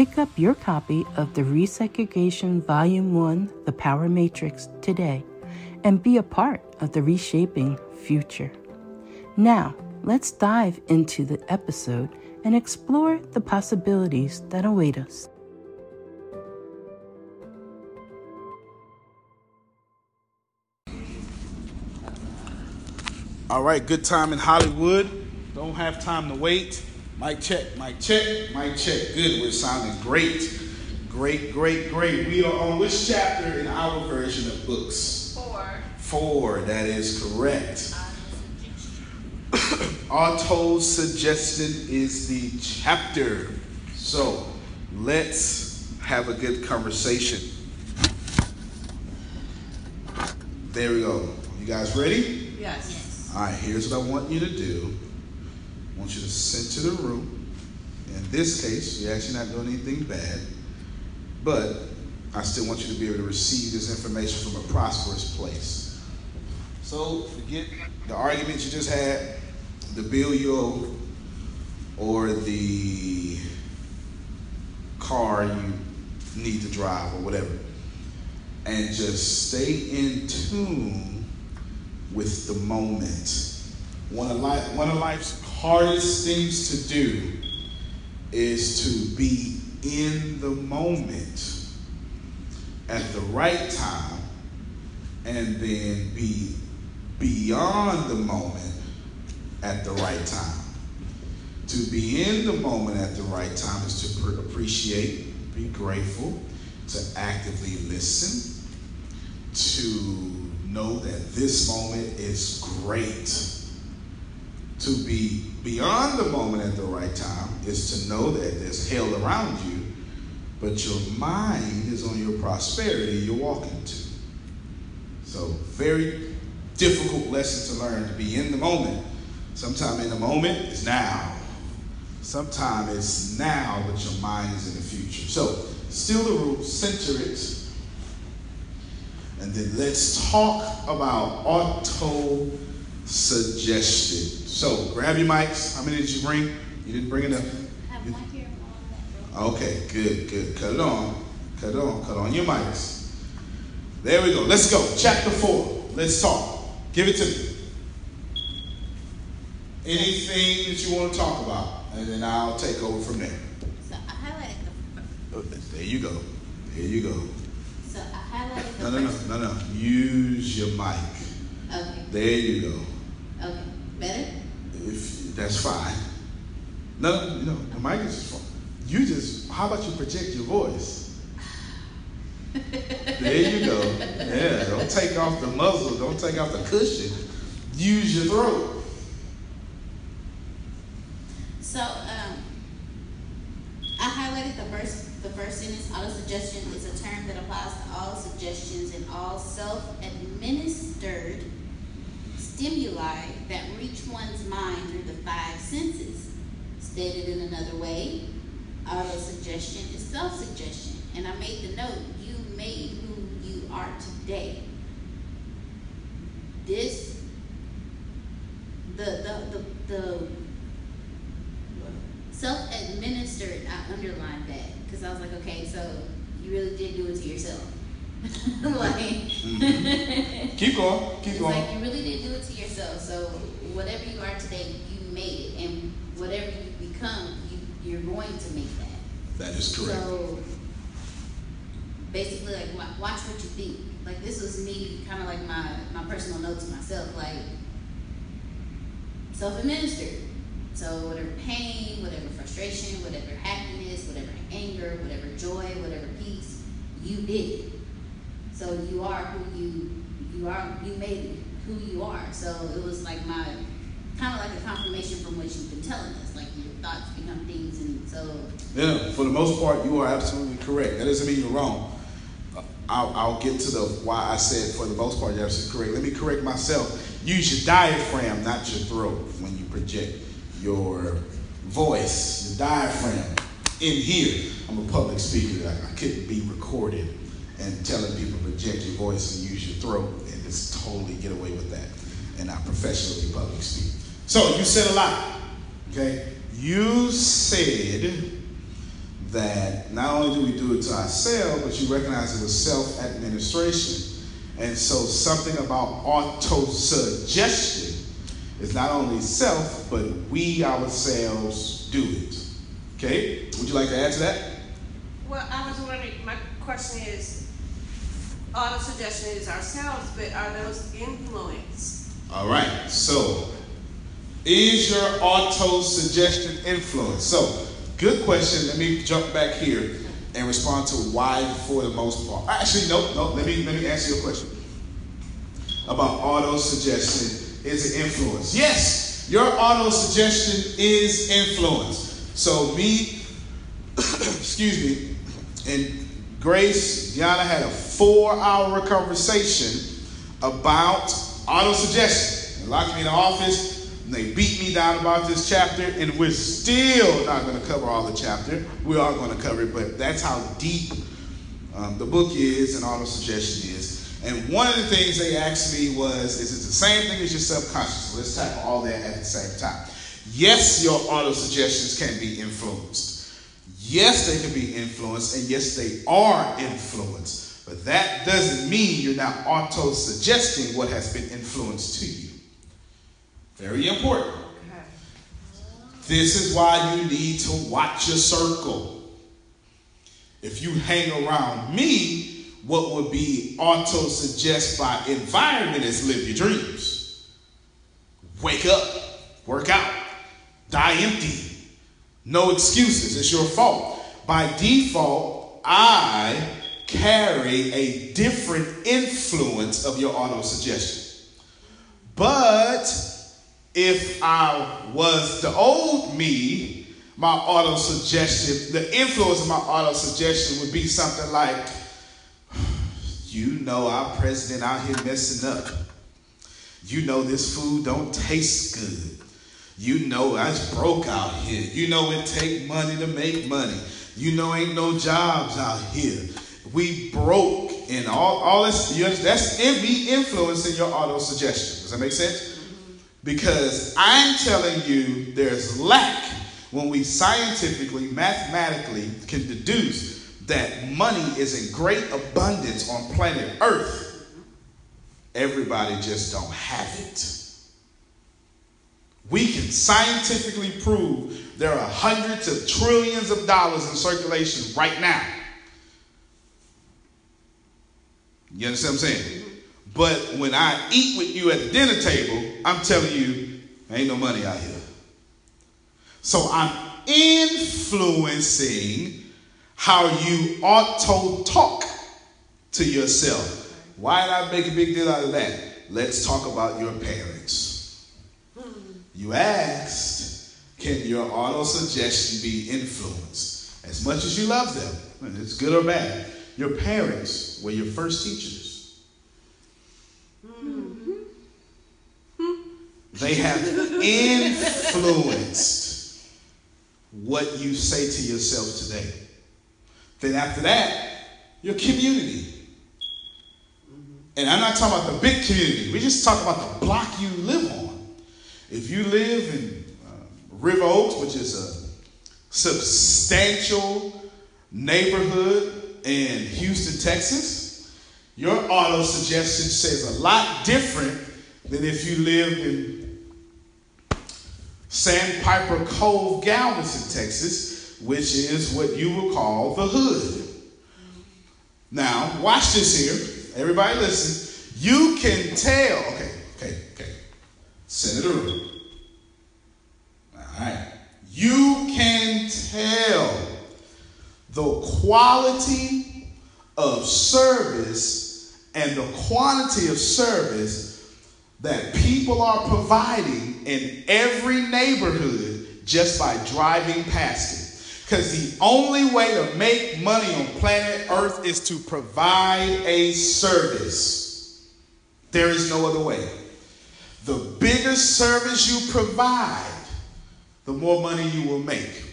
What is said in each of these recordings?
Pick up your copy of the Resegregation Volume 1 The Power Matrix today and be a part of the reshaping future. Now, let's dive into the episode and explore the possibilities that await us. All right, good time in Hollywood. Don't have time to wait. Mic check, mic check, mic check. Good, we're sounding great. Great, great, great. We are on which chapter in our version of books? Four. Four, that is correct. Uh, Auto suggestion is the chapter. So let's have a good conversation. There we go. You guys ready? Yes. All right, here's what I want you to do. Want you to center the room. In this case, you're actually not doing anything bad, but I still want you to be able to receive this information from a prosperous place. So forget the argument you just had, the bill you owe, or the car you need to drive, or whatever. And just stay in tune with the moment. One of, life, one of life's hardest things to do is to be in the moment at the right time and then be beyond the moment at the right time. To be in the moment at the right time is to appreciate, be grateful, to actively listen, to know that this moment is great to be beyond the moment at the right time is to know that there's hell around you, but your mind is on your prosperity you're walking to. So, very difficult lesson to learn to be in the moment. Sometimes in the moment is now. Sometimes it's now, but your mind is in the future. So, still the rule, center it. And then let's talk about auto suggestion. So grab your mics. How many did you bring? You didn't bring enough. Okay, good, good. Cut on. Cut on. Cut on your mics. There we go. Let's go. Chapter four. Let's talk. Give it to me. anything that you want to talk about, and then I'll take over from there. So I highlighted the. Oh, there you go. There you go. So I highlighted the. No, no, no, no, no. Use your mic. Okay. There you go. Okay. Better. If that's fine. No, no, the mic is fine. You just. How about you project your voice? There you go. Yeah. Don't take off the muzzle. Don't take off the cushion. Use your throat. So um, I highlighted the first the first sentence. Auto suggestion is a term that applies to all suggestions and all self-administered stimuli that reach one's mind through the five senses. Stated in another way, auto suggestion is self-suggestion. And I made the note, you made who you are today. This the the the, the self-administered i underlined that because i was like okay so you really did do it to yourself like Keep going. Keep going. like you really did do it to yourself so whatever you are today you made it and whatever you become you you're going to make that That is correct. so basically, like watch what you think. Like this was me, kind of like my my personal note to myself, like self-administered. So whatever pain, whatever frustration, whatever happiness, whatever anger, whatever joy, whatever peace, you did it. So you are who you you are. You made who you are. So it was like my kind of like a confirmation from what you've been telling us. Like your thoughts become things, and so Yeah, for the most part, you are absolutely correct. That doesn't mean you're wrong. Uh, I'll, I'll get to the why I said for the most part you're absolutely correct. Let me correct myself. Use your diaphragm, not your throat, when you project your voice, your diaphragm. In here, I'm a public speaker. I, I couldn't be recorded and telling people project your voice and use your throat and just totally get away with that. And I professionally public speak. So you said a lot. Okay? You said that not only do we do it to ourselves, but you recognize it was self administration. And so something about auto suggestion is not only self, but we ourselves do it. Okay? Would you like to add to that? Well, I was wondering, my question is, auto suggestion is ourselves, but are those influenced? All right. So, is your auto suggestion influence? So, good question. Let me jump back here and respond to why for the most part. Actually, no, no. Let me let me answer your question about auto suggestion. Is it influence? Yes, your auto suggestion is influence. So me, excuse me, and Grace, Yana had a four-hour conversation about auto suggestion. They locked me in the office, and they beat me down about this chapter, and we're still not going to cover all the chapter. We are going to cover it, but that's how deep um, the book is and auto suggestion is. And one of the things they asked me was, is it the same thing as your subconscious? So let's tackle all that at the same time. Yes, your auto suggestions can be influenced. Yes, they can be influenced, and yes, they are influenced. But that doesn't mean you're not auto suggesting what has been influenced to you. Very important. This is why you need to watch your circle. If you hang around me, what would be auto suggest by environment is live your dreams. Wake up, work out, die empty. No excuses, it's your fault. By default, I carry a different influence of your auto suggestion. But if I was the old me, my auto suggestion, the influence of my auto suggestion would be something like, you know our president out here messing up. You know this food don't taste good. You know I was broke out here. You know it take money to make money. You know ain't no jobs out here. We broke and all, all this, that's me influencing your auto suggestion. Does that make sense? Because I'm telling you there's lack when we scientifically, mathematically can deduce that money is in great abundance on planet Earth. Everybody just don't have it. We can scientifically prove there are hundreds of trillions of dollars in circulation right now. You understand what I'm saying? But when I eat with you at the dinner table, I'm telling you, ain't no money out here. So I'm influencing how you ought to talk to yourself. Why did I make a big deal out of that? Let's talk about your parents. You asked, can your auto suggestion be influenced? As much as you love them, it's good or bad. Your parents were your first teachers. They have influenced what you say to yourself today. Then after that, your community. And I'm not talking about the big community. We just talk about the block you live on. If you live in uh, River Oaks, which is a substantial neighborhood in Houston, Texas, your auto suggestion says a lot different than if you lived in Sandpiper Cove, Galveston, Texas, which is what you would call the hood. Now, watch this here. Everybody listen. You can tell. Okay, okay, okay. Senator All right. You can tell the quality of service and the quantity of service that people are providing in every neighborhood just by driving past it. Because the only way to make money on planet Earth is to provide a service. There is no other way. The bigger service you provide, the more money you will make.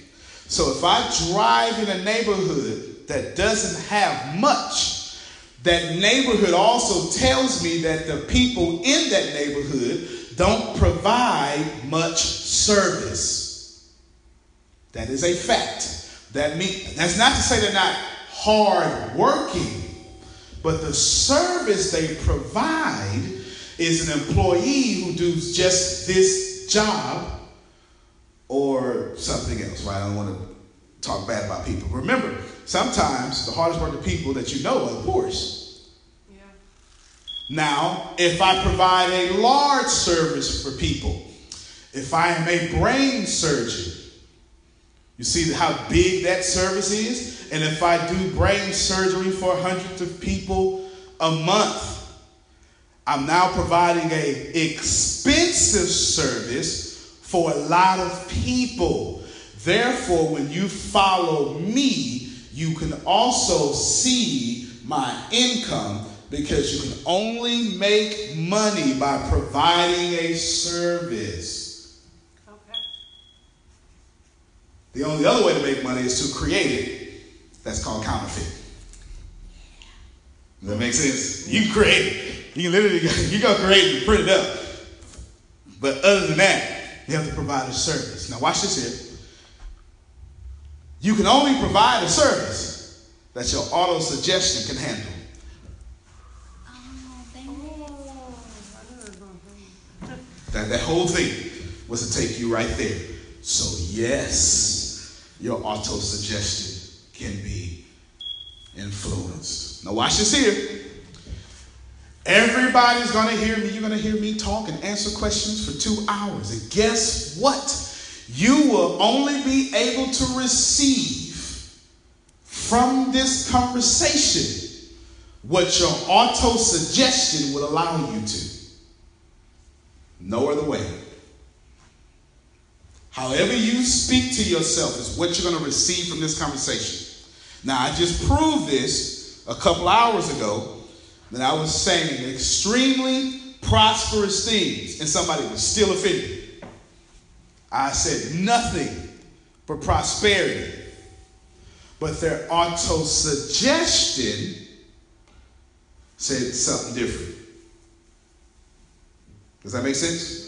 So if I drive in a neighborhood that doesn't have much, that neighborhood also tells me that the people in that neighborhood don't provide much service. That is a fact. That mean, that's not to say they're not hard working, but the service they provide is an employee who does just this job or something else, right? I don't want to talk bad about people. Remember, sometimes the hardest working people that you know are the poorest. Yeah. Now, if I provide a large service for people, if I am a brain surgeon, you see how big that service is? And if I do brain surgery for hundreds of people a month, I'm now providing a expensive service for a lot of people. Therefore, when you follow me, you can also see my income because you can only make money by providing a service. Okay. The only other way to make money is to create it. That's called counterfeit. Does that make sense? You create it. You can literally you go create it and print it up. But other than that, you have to provide a service. Now watch this here. You can only provide a service that your auto suggestion can handle. That, that whole thing was to take you right there. So, yes, your auto suggestion can be influenced. Now, watch this here. Everybody's going to hear me. You're going to hear me talk and answer questions for two hours. And guess what? You will only be able to receive from this conversation what your auto suggestion would allow you to. No other way. However, you speak to yourself is what you're going to receive from this conversation. Now, I just proved this a couple hours ago that I was saying extremely prosperous things, and somebody was still offended. I said nothing for prosperity, but their auto suggestion said something different. Does that make sense?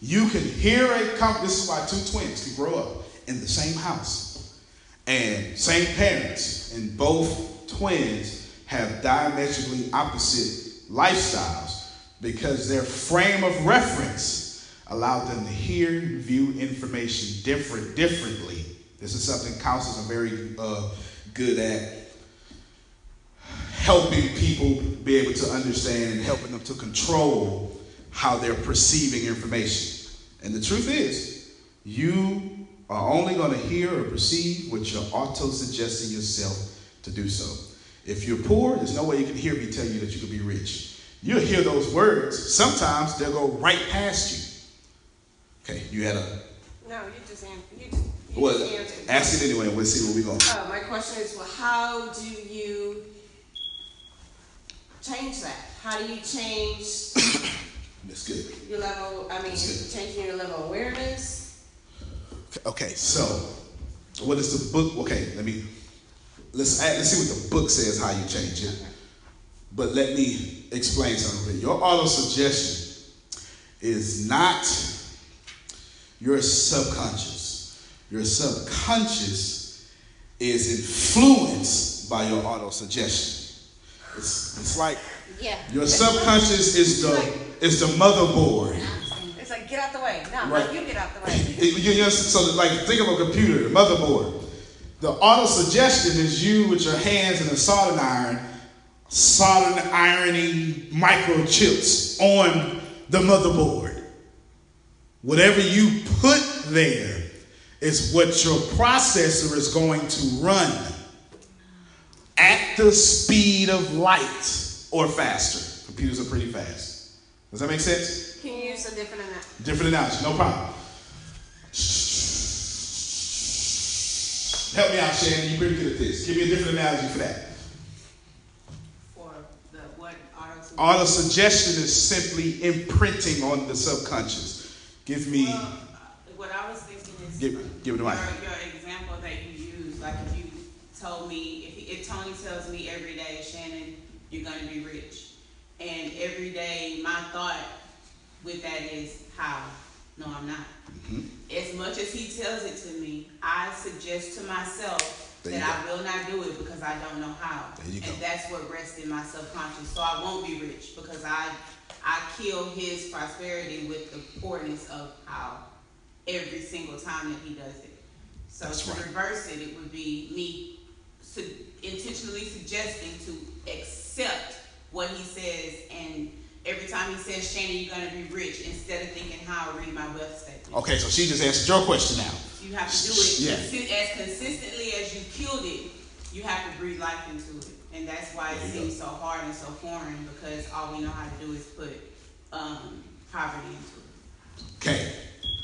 You can hear a conversation. This is why two twins can grow up in the same house and same parents, and both twins have diametrically opposite lifestyles because their frame of reference allowed them to hear, view information different, differently. This is something counselors are very uh, good at helping people be able to understand and helping them to control how they're perceiving information. And the truth is, you are only going to hear or perceive what you're auto suggesting yourself to do so. If you're poor, there's no way you can hear me tell you that you can be rich. You'll hear those words. Sometimes they'll go right past you. Okay, you had a. No, you just, answered. you just, you Well, just answered. ask it anyway, and we'll see where we're going. Uh, my question is, well, how do you change that? How do you change That's good. your level, I mean, changing your level of awareness? Okay, so what is the book? Okay, let me let's let's see what the book says how you change it. But let me explain something. Your auto suggestion is not your subconscious. Your subconscious is influenced by your auto suggestion. It's, it's like Yeah. your subconscious is the is the motherboard. It's like, get out the way. No, Right. no, you get out the way. You- you- so like think of a computer, the motherboard. The auto suggestion is you with your hands in a soldering iron, soldering ironing microchips on the motherboard. Whatever you put there is what your processor is going to run at the speed of light or faster. Computers are pretty fast. Does that make sense? Can you use a different amount? Different analogy, no problem. Help me out, Shannon. You're pretty good at this. Give me a different analogy for that. For the what auto suggestion is simply imprinting on the subconscious. Give me, Well, uh, what I was thinking is give, give it to your, your example that you use, like if you told me, if, if Tony tells me every day, Shannon, you're gonna be rich. And every day, my thought with that is, how? No, I'm not. Mhm. As much as he tells it to me, I suggest to myself There that I will not do it because I don't know how. You go. And that's what rests in my subconscious. So I won't be rich because I I kill his prosperity with the poorness of how every single time that he does it. So That's to right. reverse it, it would be me su- intentionally suggesting to accept what he says and every time he says, Shannon, you're gonna be rich, instead of thinking how I read my wealth statement. Okay, so she just answered your question now. You have to do it Yeah. as consistently as you killed it. You have to breathe life into it, and that's why it There you seems so hard and so foreign because all we know how to do is put um, poverty into it. Okay,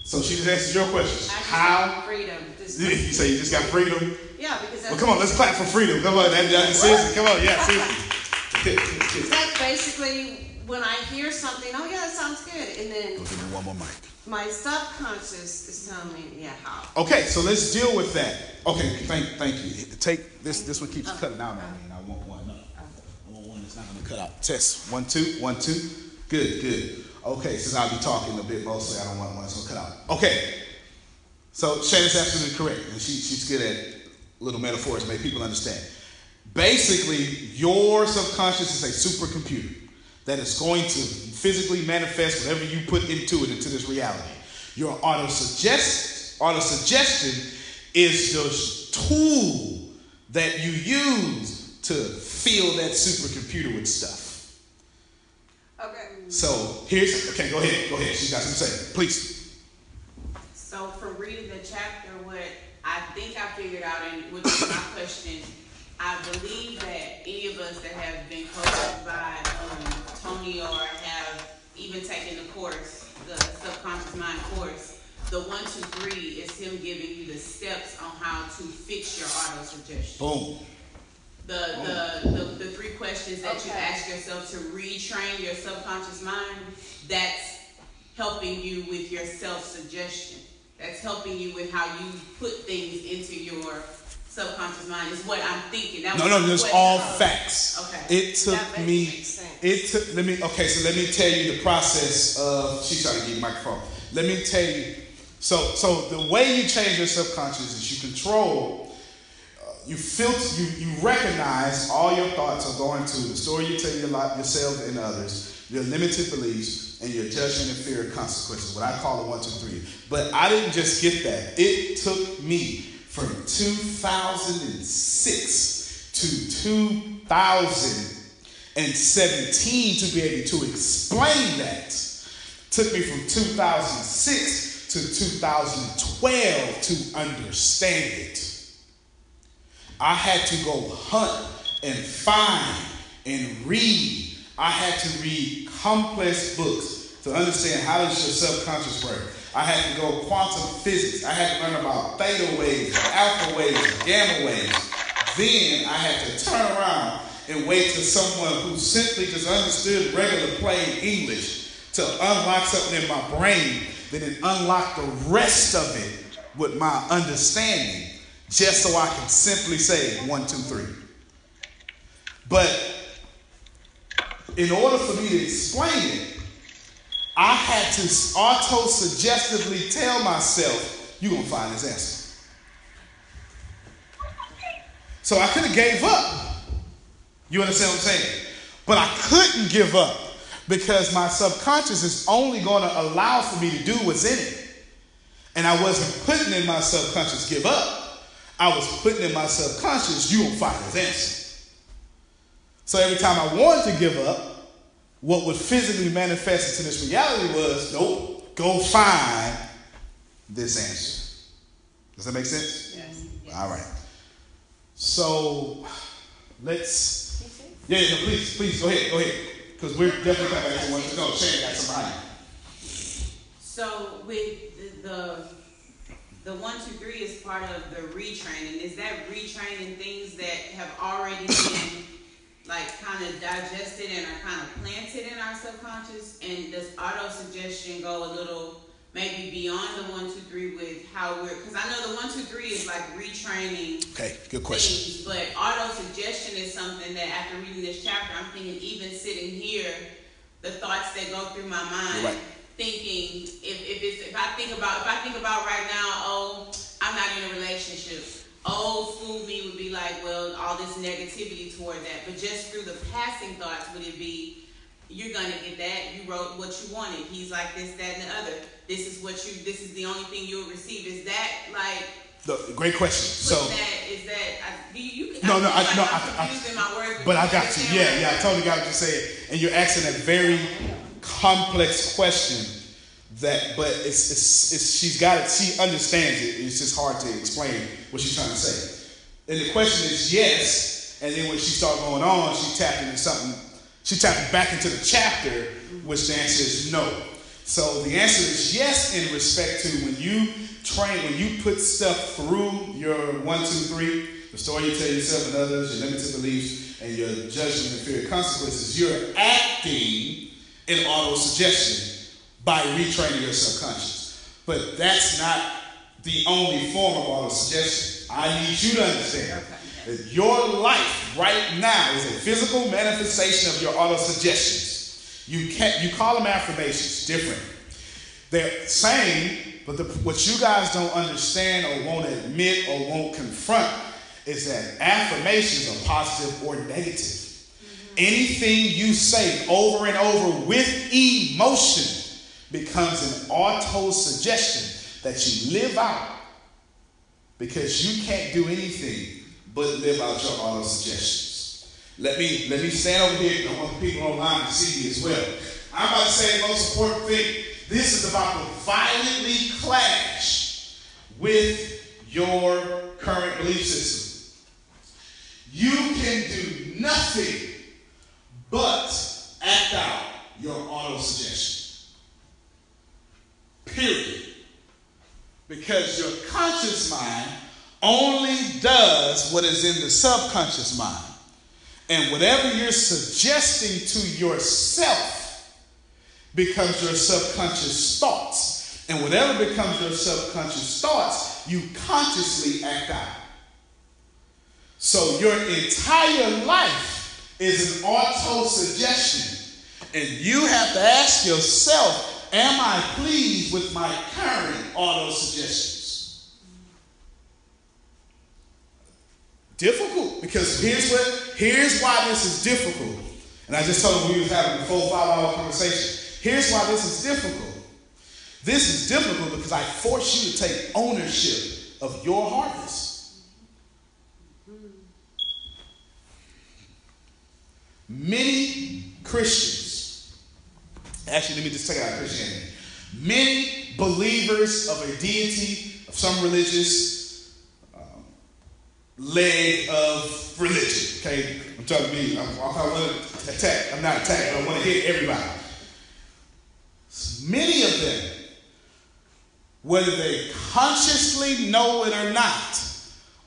so she just answered your question. How? got freedom. Just, You say you just got freedom? yeah, because that's, Well, come on, let's clap for freedom. Come on, that, that, seriously, come on, yeah, seriously. that's basically when I hear something, oh yeah, that sounds good. And then Go give me one more mic. my subconscious is telling me, yeah, how? Okay, so let's deal with that. Okay, thank, thank you. Take this. This one keeps cutting out on me, and I want one. No, I want one that's not going to cut out. Test one, two, one, two. Good, good. Okay, since I'll be talking a bit mostly, I don't want one that's going to cut out. Okay, so Shannon's absolutely correct, and she, she's good at little metaphors, make people understand. Basically, your subconscious is a supercomputer that is going to physically manifest whatever you put into it into this reality. Your auto suggest auto suggestion is the tool that you use to fill that supercomputer with stuff. Okay. So here's okay, go ahead, go ahead. She's got something to say. Please. So from reading the chapter, what I think I figured out, and which is my question, I believe that any of us that have been coached by um, Tony or have even taken the course, the subconscious mind course, the one, two, three is him giving you the steps on how to fix your auto suggestion. Boom. The, the, the, the three questions that you ask yourself to retrain your subconscious mind, that's helping you with your self-suggestion. That's helping you with how you put things into your subconscious mind is what I'm thinking. That No, was no, it's there's question. all facts. Okay. It took That me. sense. It took. Let me. Okay, so let me tell you the process of. She's trying to get the microphone. Let me tell you. So, so the way you change your subconscious is you control. Uh, you filter. You you recognize all your thoughts are going to the story you tell your lot yourself and others. Your limited beliefs. and your judgment and fear of consequences, what I call the one, two, three. But I didn't just get that. It took me from 2006 to 2017 to be able to explain that. Took me from 2006 to 2012 to understand it. I had to go hunt and find and read. I had to read complex books to understand how does your subconscious work. I had to go quantum physics. I had to learn about theta waves, alpha waves, gamma waves. Then I had to turn around and wait till someone who simply just understood regular plain English to unlock something in my brain, then it unlock the rest of it with my understanding, just so I can simply say one, two, three. But in order for me to explain it, I had to auto suggestively tell myself, you're going to find this answer. So I could have gave up. You understand what I'm saying? But I couldn't give up because my subconscious is only going to allow for me to do what's in it. And I wasn't putting in my subconscious give up. I was putting in my subconscious, you will find this answer. So every time I wanted to give up, what would physically manifest into this reality was, nope, go find this answer. Does that make sense? Yes. All right. So let's. Yeah, no, please, please go ahead, go ahead, because we're definitely coming back to one. No, Shane got somebody. So with the, the the one, two, three is part of the retraining. Is that retraining things that have already been like kind of digested and are kind of planted in our subconscious? And does auto suggestion go a little maybe beyond the one, two, three with how we're because I know the one, two, three is like retraining Okay, good question. things, but auto suggestion is something that after reading this chapter, I'm thinking even sitting here, the thoughts that go through my mind, right. thinking if, if it's if I think about if I think about right now, oh, I'm not in a relationship. Old school me would be like, well, all this negativity toward that. But just through the passing thoughts, would it be, you're gonna get that. You wrote what you wanted. He's like this, that, and the other. This is what you. This is the only thing you'll receive. Is that like? The, great question. So, Is that is that? I, do you? you No, no, I, I- feel no, I- I'm I- confusing my words. but I got you. Yeah, yeah, I totally got what you're saying. And you're asking a very complex question that, but it's, it's, it's she's got it. She understands it. It's just hard to explain what she's trying to say. And the question is yes. And then when she started going on, she tapped into something. She tapped back into the chapter, which the answer is no. So the answer is yes in respect to when you train, when you put stuff through your one, two, three, the story you tell yourself and others, your limited beliefs, and your judgment and fear of consequences, you're acting in auto suggestion by retraining your subconscious. But that's not the only form of auto suggestion. I need you to understand that your life right now is a physical manifestation of your auto suggestions. You can't you call them affirmations, different. They're same, but the, what you guys don't understand or won't admit or won't confront is that affirmations are positive or negative. Mm-hmm. Anything you say over and over with emotion becomes an auto suggestion that you live out because you can't do anything but live out your auto suggestions. Let me let me stand over here. I want the people online to see me as well. I'm about to say the most important thing. This is about to violently clash with your current belief system. You can do nothing but act out your auto suggestion. Period. Because your conscious mind only does what is in the subconscious mind. And whatever you're suggesting to yourself becomes your subconscious thoughts. And whatever becomes your subconscious thoughts, you consciously act out. So your entire life is an auto suggestion. And you have to ask yourself, am I pleased with my current auto suggestions? Difficult because here's what here's why this is difficult. And I just told him we was having a full five hour conversation. Here's why this is difficult. This is difficult because I force you to take ownership of your harvest. Many Christians, actually, let me just take it out Christianity. Many believers of a deity, of some religious um, leg of religion. Okay, I'm talking to me. I'm, I want to attack. I'm not attacking. I want to hit everybody. Many of them, whether they consciously know it or not,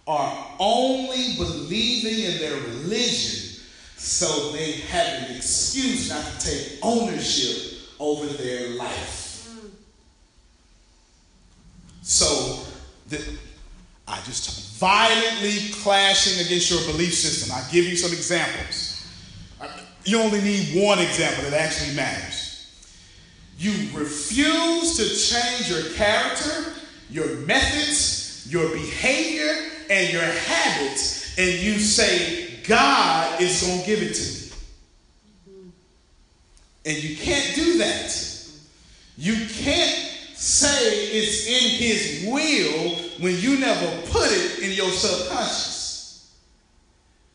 are only believing in their religion so they have an excuse not to take ownership over their life. So, the, I just violently clashing against your belief system. I give you some examples. Uh, you only need one example that actually matters. You refuse to change your character, your methods, your behavior, and your habits, and you say, God is going to give it to me. And you can't do that. You can't say it's in His will when you never put it in your subconscious.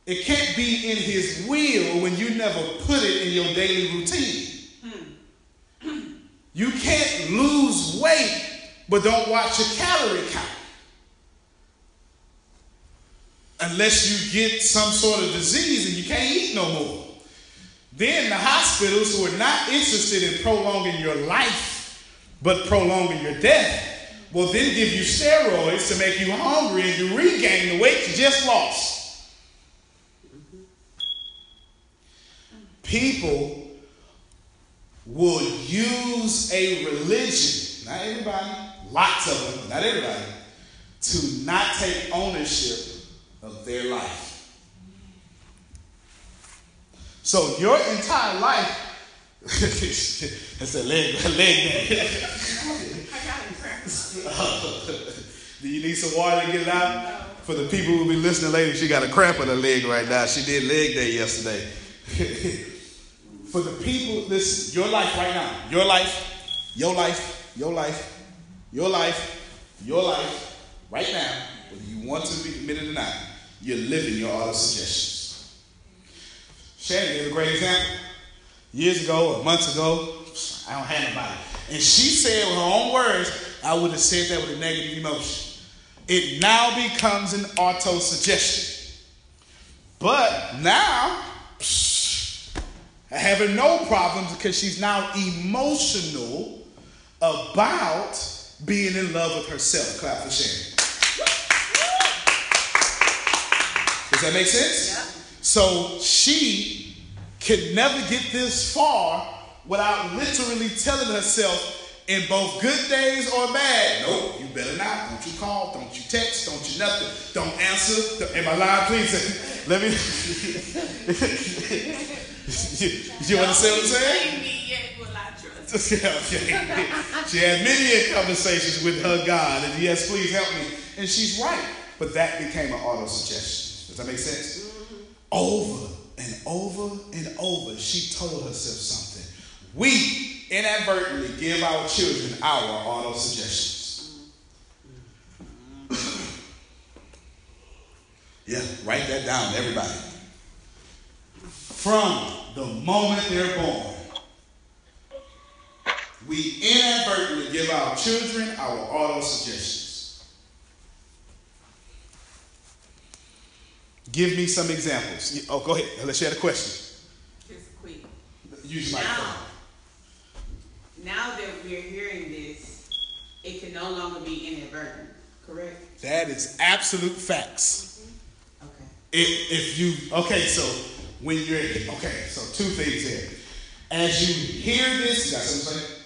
It can't be in His will when you never put it in your daily routine. You can't lose weight but don't watch your calorie count. Unless you get some sort of disease and you can't eat no more. Then the hospitals who are not interested in prolonging your life but prolonging your death will then give you steroids to make you hungry and you regain the weight you just lost. People would use a religion, not everybody, lots of them, not everybody, to not take ownership of their life. So your entire life, that's a leg, a leg day. Do you need some water to get it out? For the people who will be listening later, she got a cramp in her leg right now. She did leg day yesterday. for the people, this your life right now, your life, your life, your life, your life, your life, right now, whether you want to be admitted or not, you're living your auto suggestions. Shannon gave a great example. Years ago or months ago, I don't have nobody. And she said with her own words, I would have said that with a negative emotion. It now becomes an auto suggestion. But now, having no problems because she's now emotional about being in love with herself. Clap for Shannon. Does that make sense? Yeah. So she could never get this far without literally telling herself in both good days or bad, nope, you better not. Don't you call, don't you text, don't you nothing. Don't answer. Am I lying? Please let me. you, you understand what I'm saying? okay. She had many conversations with her God, and yes, please help me. And she's right. But that became an auto suggestion. Does that make sense? Over and over and over, she told herself something. We inadvertently give our children our auto suggestions. yeah, write that down, everybody. From the moment they're born, we inadvertently give our children our auto suggestions. Give me some examples. Oh, go ahead. Let's share the question. Just quick. Use my phone. Now that we're hearing this, it can no longer be inadvertent, correct? That is absolute facts. Mm-hmm. Okay. If, if you, okay, so when you're, okay, so two things here. As you hear this, you got something to say?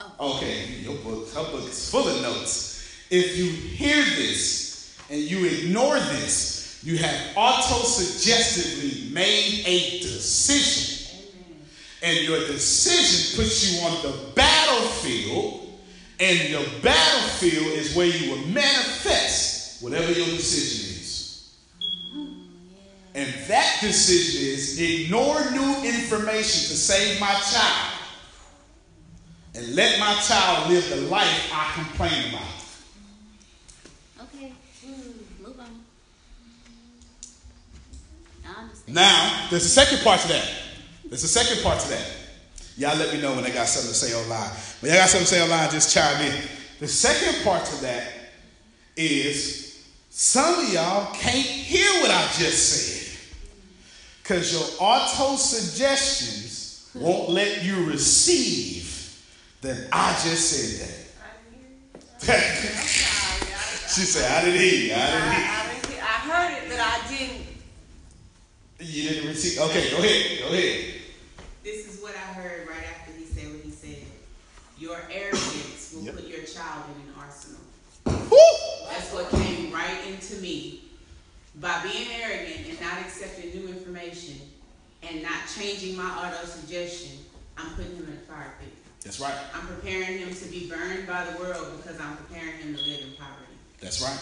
Oh. Okay, your book, her book is full of notes. If you hear this and you ignore this, you have auto-suggestively made a decision and your decision puts you on the battlefield, and your battlefield is where you will manifest whatever your decision is. And that decision is ignore new information to save my child. and let my child live the life I complain about. Okay, move on. I understand. Now, there's a second part to that. There's a second part to that. Y'all let me know when I got something to say online. When y'all got something to say online, just chime in. The second part to that is some of y'all can't hear what I just said. Because your auto suggestions won't let you receive that I just said that. she said, I didn't hear you. I didn't hear. I, I, didn't hear- I heard it, but I didn't. You didn't receive. Okay, go ahead. Go ahead. This is what I heard right after he said what he said. Your arrogance will Yep. put your child in an arsenal. Woo! That's what came right into me. By being arrogant and not accepting new information and not changing my auto suggestion, I'm putting him in a fire pit. That's right. I'm preparing him to be burned by the world because I'm preparing him to live in poverty. That's right.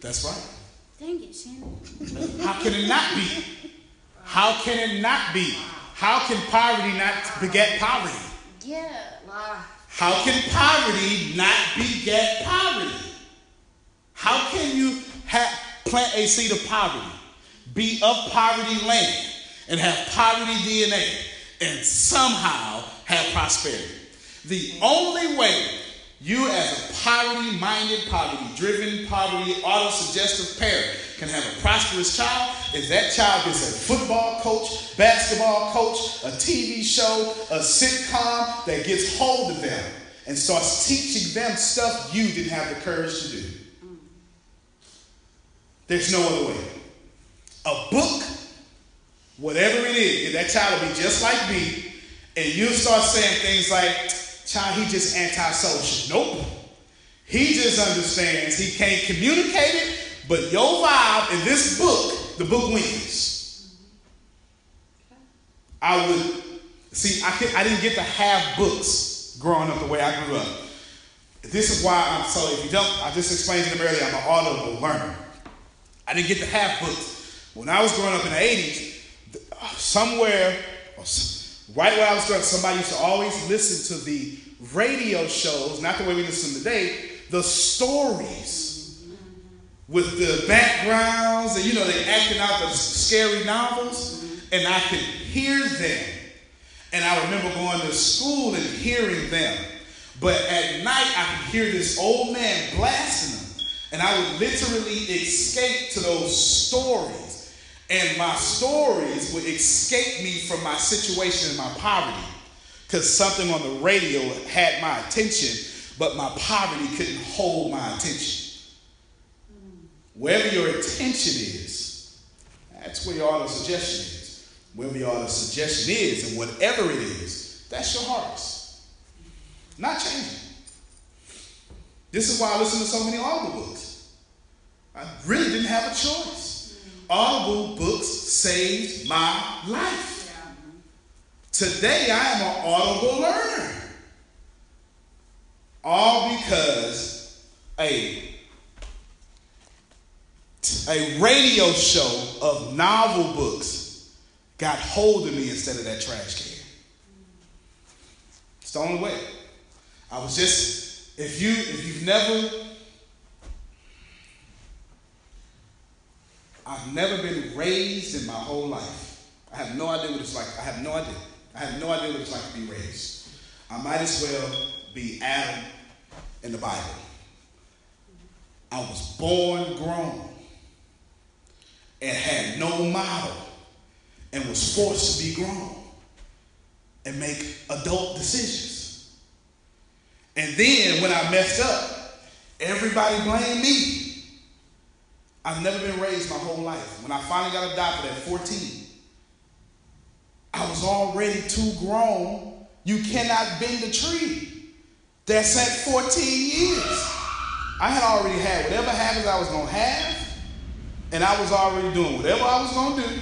That's right. Dang it, Shannon. How can it not be? How can it not be? How can poverty not beget poverty? Yeah. How can poverty not beget poverty? How can you have, plant a seed of poverty, be of poverty land, and have poverty DNA, and somehow have prosperity? The only way you, as a poverty minded, poverty driven, poverty auto suggestive parent, can have a prosperous child if that child gets a football coach, basketball coach, a TV show, a sitcom that gets hold of them and starts teaching them stuff you didn't have the courage to do. There's no other way. A book, whatever it is, that child will be just like me, and you'll start saying things like, child, he just antisocial. Nope. He just understands he can't communicate it, but your vibe in this book, the book wins. I would see. I could, I didn't get to have books growing up the way I grew up. This is why I'm so. If you don't, I just explained to them earlier. I'm an audible learner. I didn't get to have books when I was growing up in the '80s. uh, Somewhere, right where I was growing, somebody used to always listen to the radio shows, not the way we listen today. The stories with the backgrounds, and you know, they acting out the scary novels, and I could hear them. And I remember going to school and hearing them. But at night, I could hear this old man blasting them. And I would literally escape to those stories. And my stories would escape me from my situation and my poverty. Because something on the radio had my attention, but my poverty couldn't hold my attention. Wherever your attention is, that's where your auto suggestion is. Wherever your auto suggestion is, and whatever it is, that's your harvest. Not changing. This is why I listen to so many Audible books. I really didn't have a choice. Audible books saved my life. Today I am an Audible learner. All because a a radio show of novel books got hold of me instead of that trash can. It's the only way. I was just, if you if you've never, I've never been raised in my whole life. I have no idea what it's like. I have no idea. I have no idea what it's like to be raised. I might as well be Adam in the Bible. I was born grown and had no model and was forced to be grown and make adult decisions. And then when I messed up, everybody blamed me. I've never been raised my whole life. When I finally got adopted at 14, I was already too grown. You cannot bend a tree. That's at 14 years. I had already had whatever habits I was going to have, and I was already doing whatever I was going to do,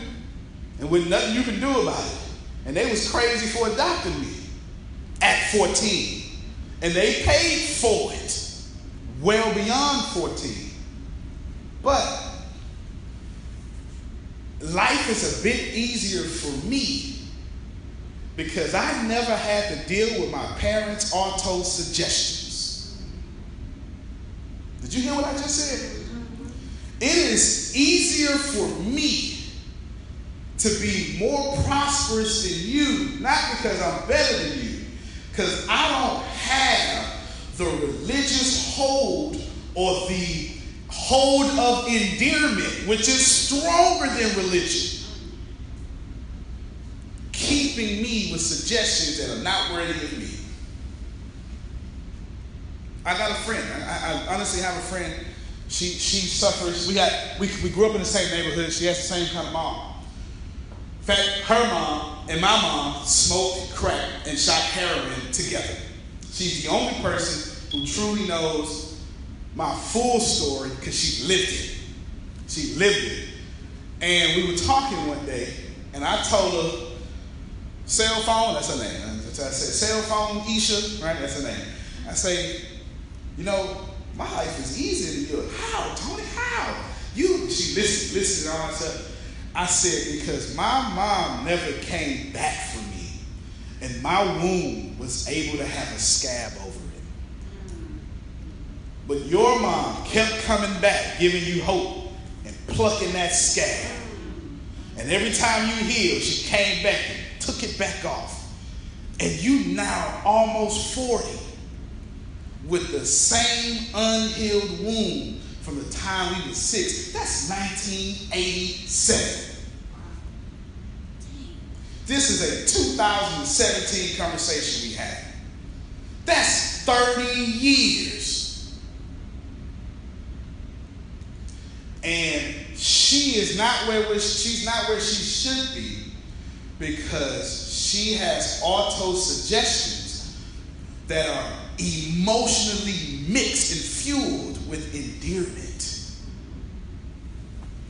and with nothing you can do about it. And they was crazy for adopting me at 14. And they paid for it well beyond 14. But life is a bit easier for me because I never had to deal with my parents' auto suggestions. Did you hear what I just said? It is easier for me to be more prosperous than you, not because I'm better than you, because I don't have the religious hold or the hold of endearment, which is stronger than religion, keeping me with suggestions that are not worthy of me. I got a friend. I, I honestly have a friend. She she suffers. We got we, we grew up in the same neighborhood. She has the same kind of mom. In fact, her mom and my mom smoked crack and shot heroin together. She's the only person who truly knows my full story because she lived it. She lived it. And we were talking one day, and I told her, cell phone, that's her name. I said, cell phone, Isha, right? That's her name. I say, you know, my life is easier than yours. How, Tony? How? You, she listened, listened, and all that stuff. I said, because my mom never came back for me, and my womb was able to have a scab it. But your mom kept coming back, giving you hope and plucking that scab. And every time you healed, she came back and took it back off. And you now almost 40 with the same unhealed wound from the time we were six. That's 1987. This is a 2017 conversation we had. That's 30 years. And she is not where she's not where she should be because she has auto suggestions that are emotionally mixed and fueled with endearment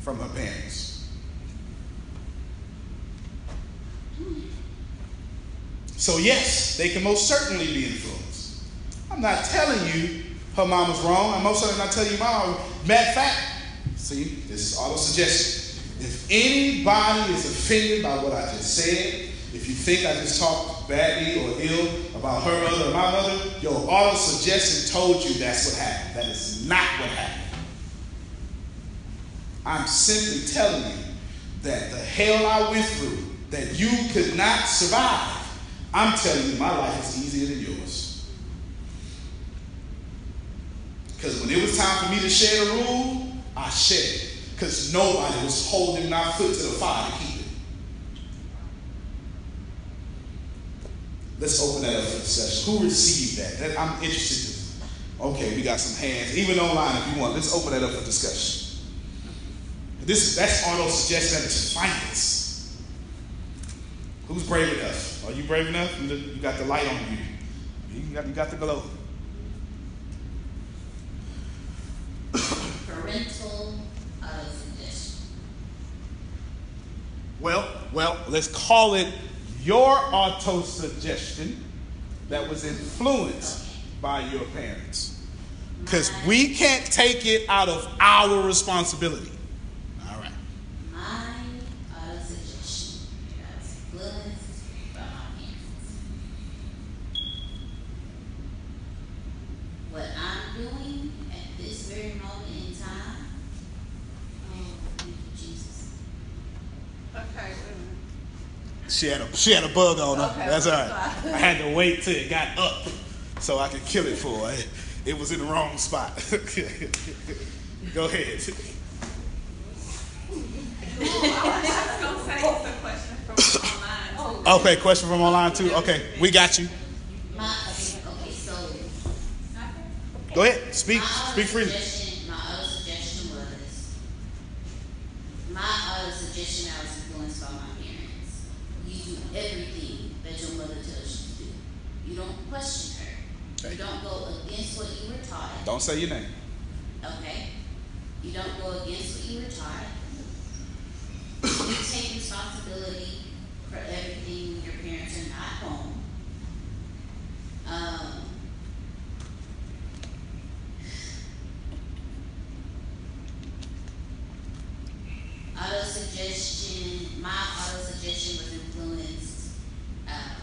from her parents. So, yes, they can most certainly be influenced. I'm not telling you her mom was wrong. I'm most certainly not telling you my mom. Matter of fact, see, this is auto suggestion. If anybody is offended by what I just said, if you think I just talked badly or ill about her mother or my mother, your auto suggestion told you that's what happened. That is not what happened. I'm simply telling you that the hell I went through that you could not survive, I'm telling you my life is easier than yours. Because when it was time for me to share the rule, I shared it. Because nobody was holding my foot to the fire to keep it. Let's open that up for discussion. Who received that? that I'm interested in. Okay, we got some hands. Even online if you want. Let's open that up for discussion. This that's auto suggestion at its finest. Who's brave enough? Are you brave enough? You got the light on you. You got, you got the glow. Parental. Well, well, let's call it your auto suggestion that was influenced by your parents. Because we can't take it out of our responsibility. All right. My auto suggestion that was influenced by my parents. What I'm doing at this very moment in time, oh, thank you, Jesus. Okay, wait a minute. She had a she had a bug on her. Okay, That's all right. I had to wait till it got up so I could kill it for her. It was in the wrong spot. Go ahead. I was gonna say it's a question from online. Okay, question from online too. Okay, we got you. My, okay, okay, so. Go ahead. Speak. Speak freely. My other suggestion was, my other suggestion I was influenced by my parents. You do everything that your mother tells you to do. You don't question her. Okay. You don't go against what you were taught, Don't say your name. okay? You don't go against what you were taught. You take responsibility for everything when your parents are not home. Um, auto suggestion, my auto suggestion was influenced Um,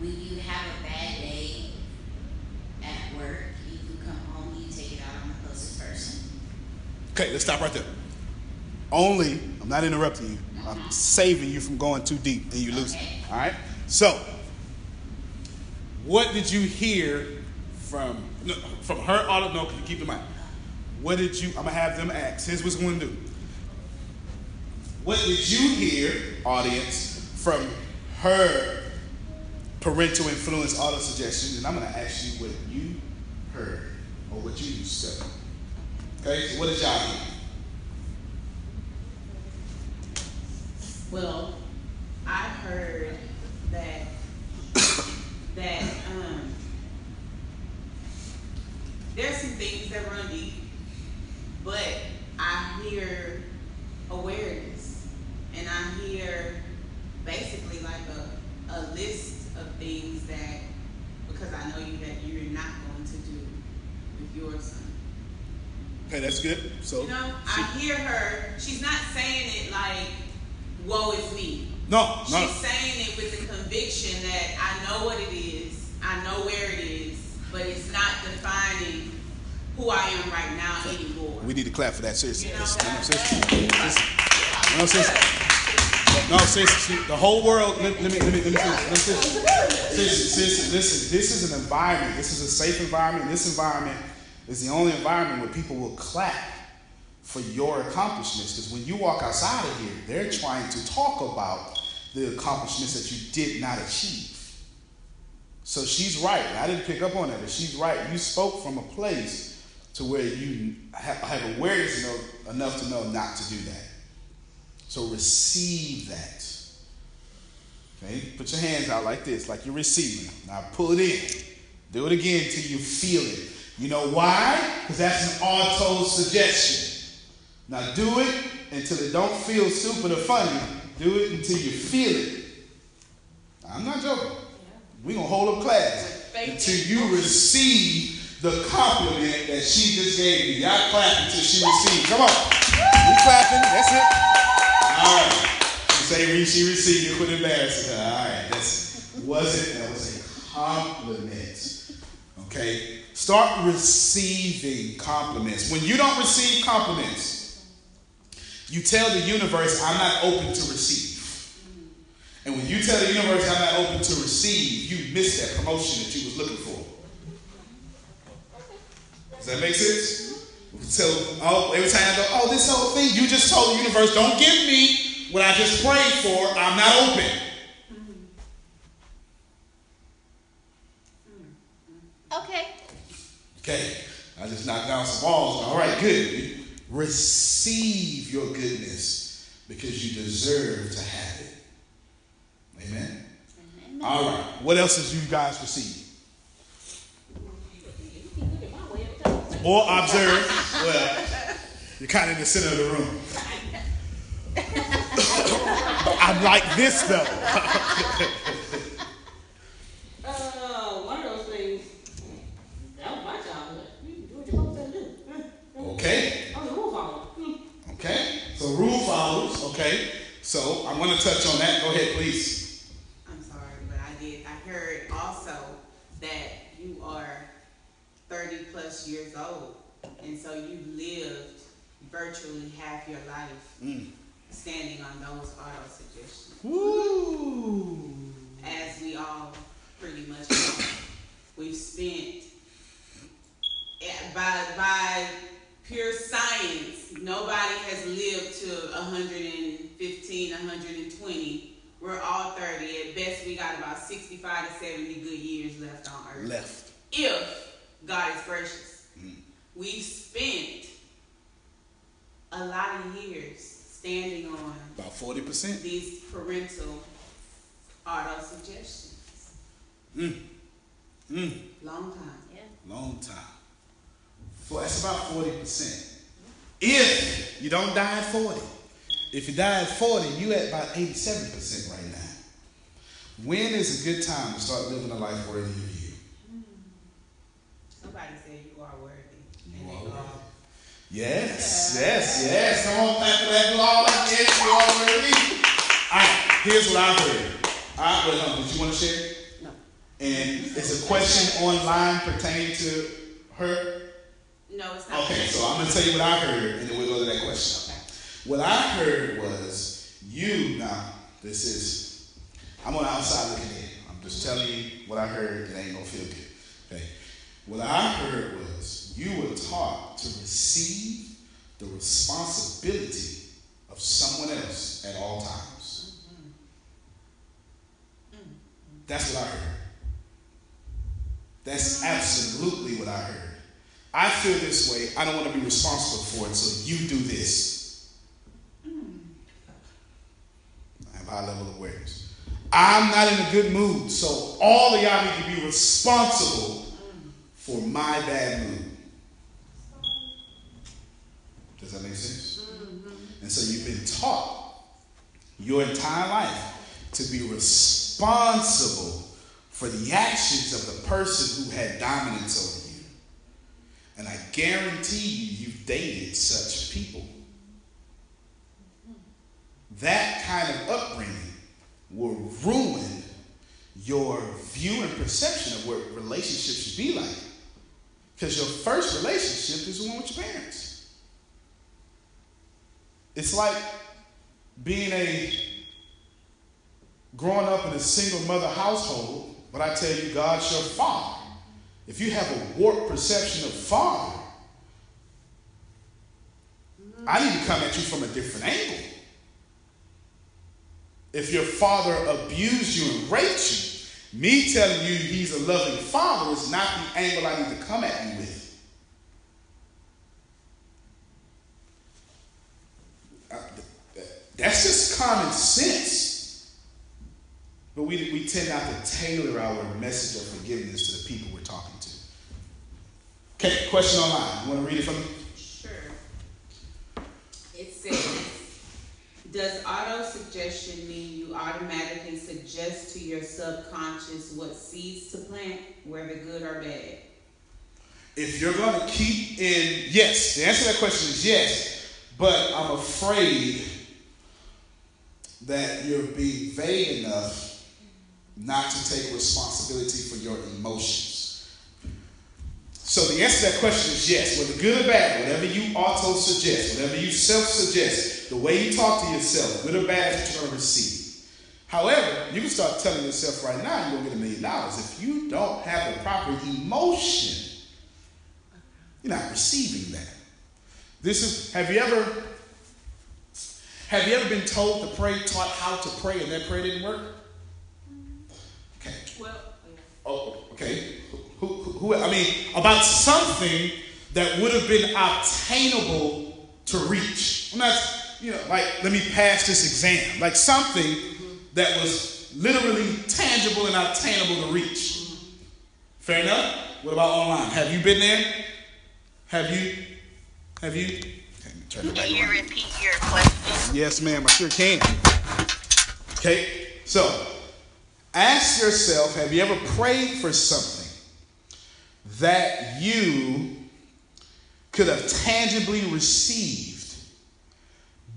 when you have a bad day at work, you can come home, you take it out on the closest person. Okay, let's stop right there. Only, I'm not interrupting you. I'm saving you from going too deep and you lose. All right. So, what did you hear from no, from her auto? No, keep in mind? What did you? I'm gonna have them ask. Here's what's going to do. What did you hear, audience, from her parental influence auto suggestion? And I'm gonna ask you what you heard or what you said. Okay. So what did y'all hear? Well, I heard that that um there's some things that run deep, but I hear awareness and I hear basically like a a list of things that because I know you that you're not going to do with your son. Okay, that's good. So You know, I hear her. She's not saying it like, "Woe is me." no, She's no. saying it with the conviction that I know what it is, I know where it is, but it's not defining who I am right now anymore. We need to clap for that, seriously. You know, no, that- seriously. Listen. No, seriously. No, seriously. The whole world. Let, let me, let me, let me. Let me finish. Seriously, seriously, listen. This is an environment. This is a safe environment. This environment is the only environment where people will clap for your accomplishments. Because when you walk outside of here, they're trying to talk about the accomplishments that you did not achieve. So she's right. I didn't pick up on that, but she's right. You spoke from a place to where you have, awareness enough, enough to know not to do that. So receive that. Okay? Put your hands out like this, like you're receiving. Now pull it in. Do it again till you feel it. You know why? Because that's an auto suggestion. Now do it until it don't feel stupid or funny. Do it until you feel it. I'm not joking. We're gonna hold up class until you receive the compliment that she just gave you. Y'all clap until she receives. Come on. We clapping. That's it. All right. You say she received it, quit embarrassing her. All right. That's wasn't that was a compliment. Okay. Start receiving compliments. When you don't receive compliments, you tell the universe, I'm not open to receive. And when you tell the universe I'm not open to receive, you miss that promotion that you was looking for. Does that make sense? So oh, every time I go, oh, this whole thing, you just told the universe, don't give me what I just prayed for. I'm not open. Okay. Okay, I just knocked down some walls. All right, good. Receive your goodness because you deserve to have it. Amen. Amen. All right. What else did you guys receive? Or observe. Well, you're kind of in the center of the room. I'm like this though. Uh, one of those things. That was my childhood. You do what you're supposed to do. Okay. I was a rule follower. Hmm. Okay. So rule follows. Okay. So I'm going to touch on that. Go ahead, please. I'm sorry, but I did. I heard also that you are 30 plus years old, and so you lived virtually half your life Mm. standing on those auto suggestions, Woo. as we all pretty much know. We've spent eh, by by pure science, nobody has lived to 115, 120. We're all 30. At best, we got about 65 to 70 good years left on earth. Left. If God is gracious. Mm. We've spent a lot of years standing on About 40%. these parental auto suggestions. Mm. Mm. Long time. Yeah. Long time. Well, that's about 40%. If you don't die at 40. If you die at 40, you at about 87% right now. When is a good time to start living a life worthy of you? Somebody said you are worthy. You are worthy. Yes, yes, yes. Come on, clap for that law. Yes, you are worthy. All right. here's what I heard. I, wait, hold on, did you want to share? No. And it's a question online pertaining to her. No, it's not. Okay, so I'm gonna tell you what I heard, and then we'll go to that question. Okay. What I heard was you now. This is I'm on the outside looking in. I'm just telling you what I heard. It ain't gonna feel good. Okay. What I heard was you were taught to receive the responsibility of someone else at all times. Mm-hmm. Mm-hmm. That's what I heard. That's mm-hmm. absolutely what I heard. I feel this way. I don't want to be responsible for it, so you do this. I have high level of awareness. I'm not in a good mood, so all of y'all need to be responsible for my bad mood. Does that make sense? Mm-hmm. And so you've been taught your entire life to be responsible for the actions of the person who had dominance over you. And I guarantee you, you've dated such people. That kind of upbringing will ruin your view and perception of what relationships should be like. Because your first relationship is the one with your parents. It's like being a growing up in a single mother household, but I tell you, God's your father. If you have a warped perception of father, I need to come at you from a different angle. If your father abused you and raped you, me telling you he's a loving father is not the angle I need to come at you with. Uh, That's just common sense. But we, we tend not to tailor our message of forgiveness to the people. Okay, question online. You want to read it from me? Sure. It says, does auto suggestion mean you automatically suggest to your subconscious what seeds to plant, whether good or bad? If you're going to keep in, yes, the answer to that question is yes, but I'm afraid that you're being vague enough not to take responsibility for your emotions. So the answer to that question is yes, whether good or bad, whatever you auto suggest, whatever you self suggest, the way you talk to yourself, good or bad, is what you're going to receive. However, you can start telling yourself right now you're going to get a million dollars. If you don't have the proper emotion, you're not receiving that. This is, have you ever, have you ever been told to pray, taught how to pray, and that prayer didn't work? Mm-hmm. Okay. Well, Oh, okay. Who, who, I mean, about something that would have been obtainable to reach. I'm not, you know, like, let me pass this exam. Like something that was literally tangible and obtainable to reach. Fair enough? What about online? Have you been there? Have you? Have you? Okay, let me turn it back Can you repeat your question? Yes, ma'am, I sure can. Okay, so ask yourself have you ever prayed for something that you could have tangibly received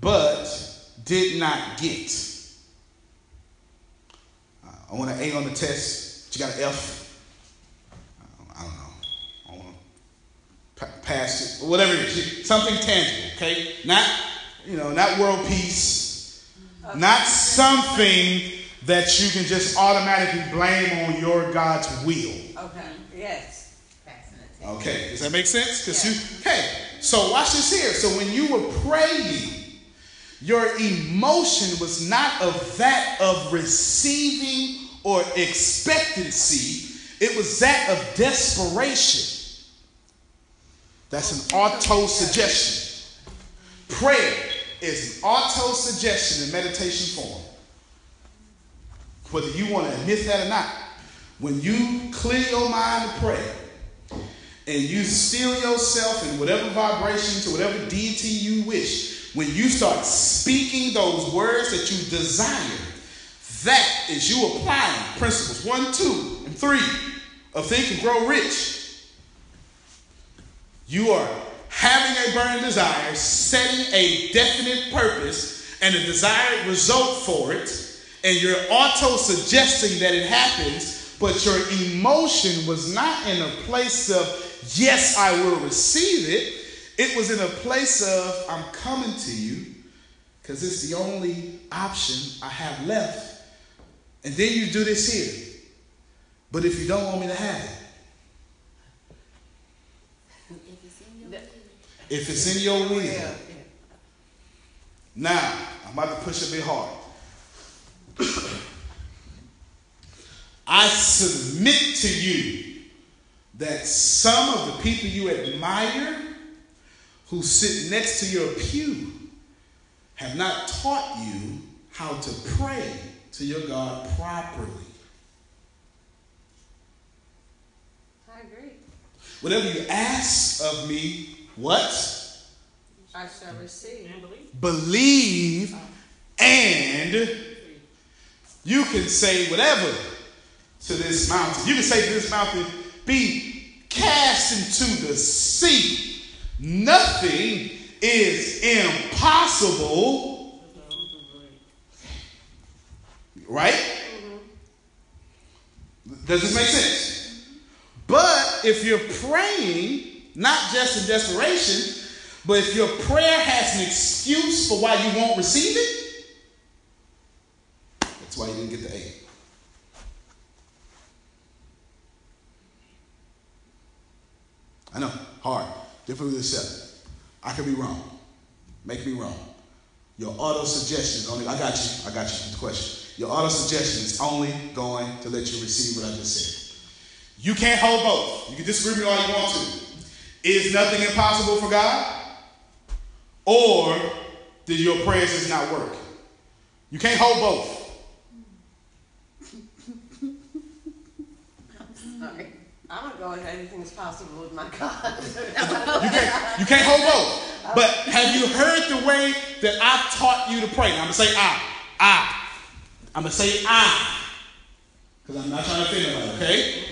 but did not get? Uh, I want an A on the test, but you got an F. I don't know. I want to pass it, whatever it is, something tangible, okay? Not, you know, not world peace, not something that you can just automatically blame on your God's will. Okay, yes. Passing the test. Okay, does that make sense? Because you, hey, so watch this here. So when you were praying, your emotion was not of that of receiving or expectancy, it was that of desperation. That's an auto suggestion. Prayer is an auto suggestion in meditation form. Whether you want to admit that or not, when you clear your mind to pray, and you still yourself in whatever vibration to whatever deity you wish, when you start speaking those words that you desire, that is you applying principles one, two, and three of Think and Grow Rich. You are having a burning desire, setting a definite purpose and a desired result for it, and you're auto suggesting that it happens, but your emotion was not in a place of, yes, I will receive it. It was in a place of, I'm coming to you because it's the only option I have left. And then you do this here. But if you don't want me to have it, If it's in your will. if it's in your will, Yeah. now I'm about to push a bit hard. I submit to you that some of the people you admire who sit next to your pew have not taught you how to pray to your God properly. I agree. Whatever you ask of me, what? I shall receive. And believe. Believe and you can say whatever to this mountain. You can say to this mountain, be cast into the sea. Nothing is impossible. Right? Does this make sense? But if you're praying, not just in desperation, but if your prayer has an excuse for why you won't receive it, that's why you didn't get the A. I know, hard, difficult to accept. I could be wrong. Make me wrong. Your auto suggestion only, I got you, I got you the question. Your auto suggestion is only going to let you receive what I just said. You can't hold both. You can disagree with me all you want to. Is nothing impossible for God? Or did your prayers just not work? You can't hold both. Sorry. I'm gonna go with anything is possible with my God. You can't, you can't hold both. But have you heard the way that I taught you to pray? Now I'm gonna say I. I. I'm gonna say I. Because I'm not trying to offend nobody, okay?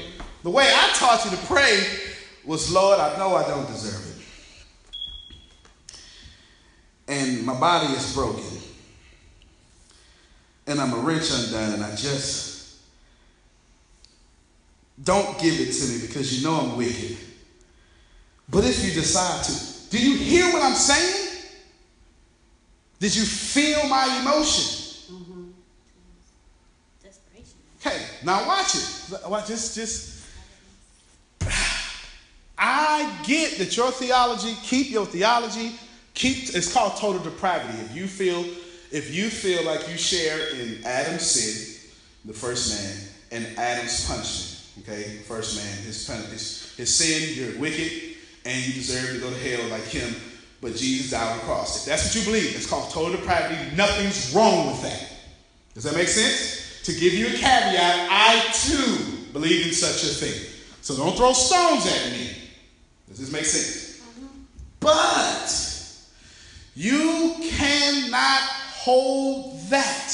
The way I taught you to pray was, Lord, I know I don't deserve it. And my body is broken. And I'm a wrench undone, and I just don't give it to me because you know I'm wicked. But if you decide to, do you hear what I'm saying? Did you feel my emotion? Desperation. Okay, now watch it. Watch just just I get that your theology, keep your theology, keep it's called total depravity. If you feel if you feel like you share in Adam's sin, the first man, and Adam's punishment, okay, first man, his his, his sin, you're wicked, and you deserve to go to hell like him, but Jesus died on the cross. If that's what you believe, it's called total depravity. Nothing's wrong with that. Does that make sense? To give you a caveat, I too believe in such a thing. So don't throw stones at me. Does this make sense? But you cannot hold that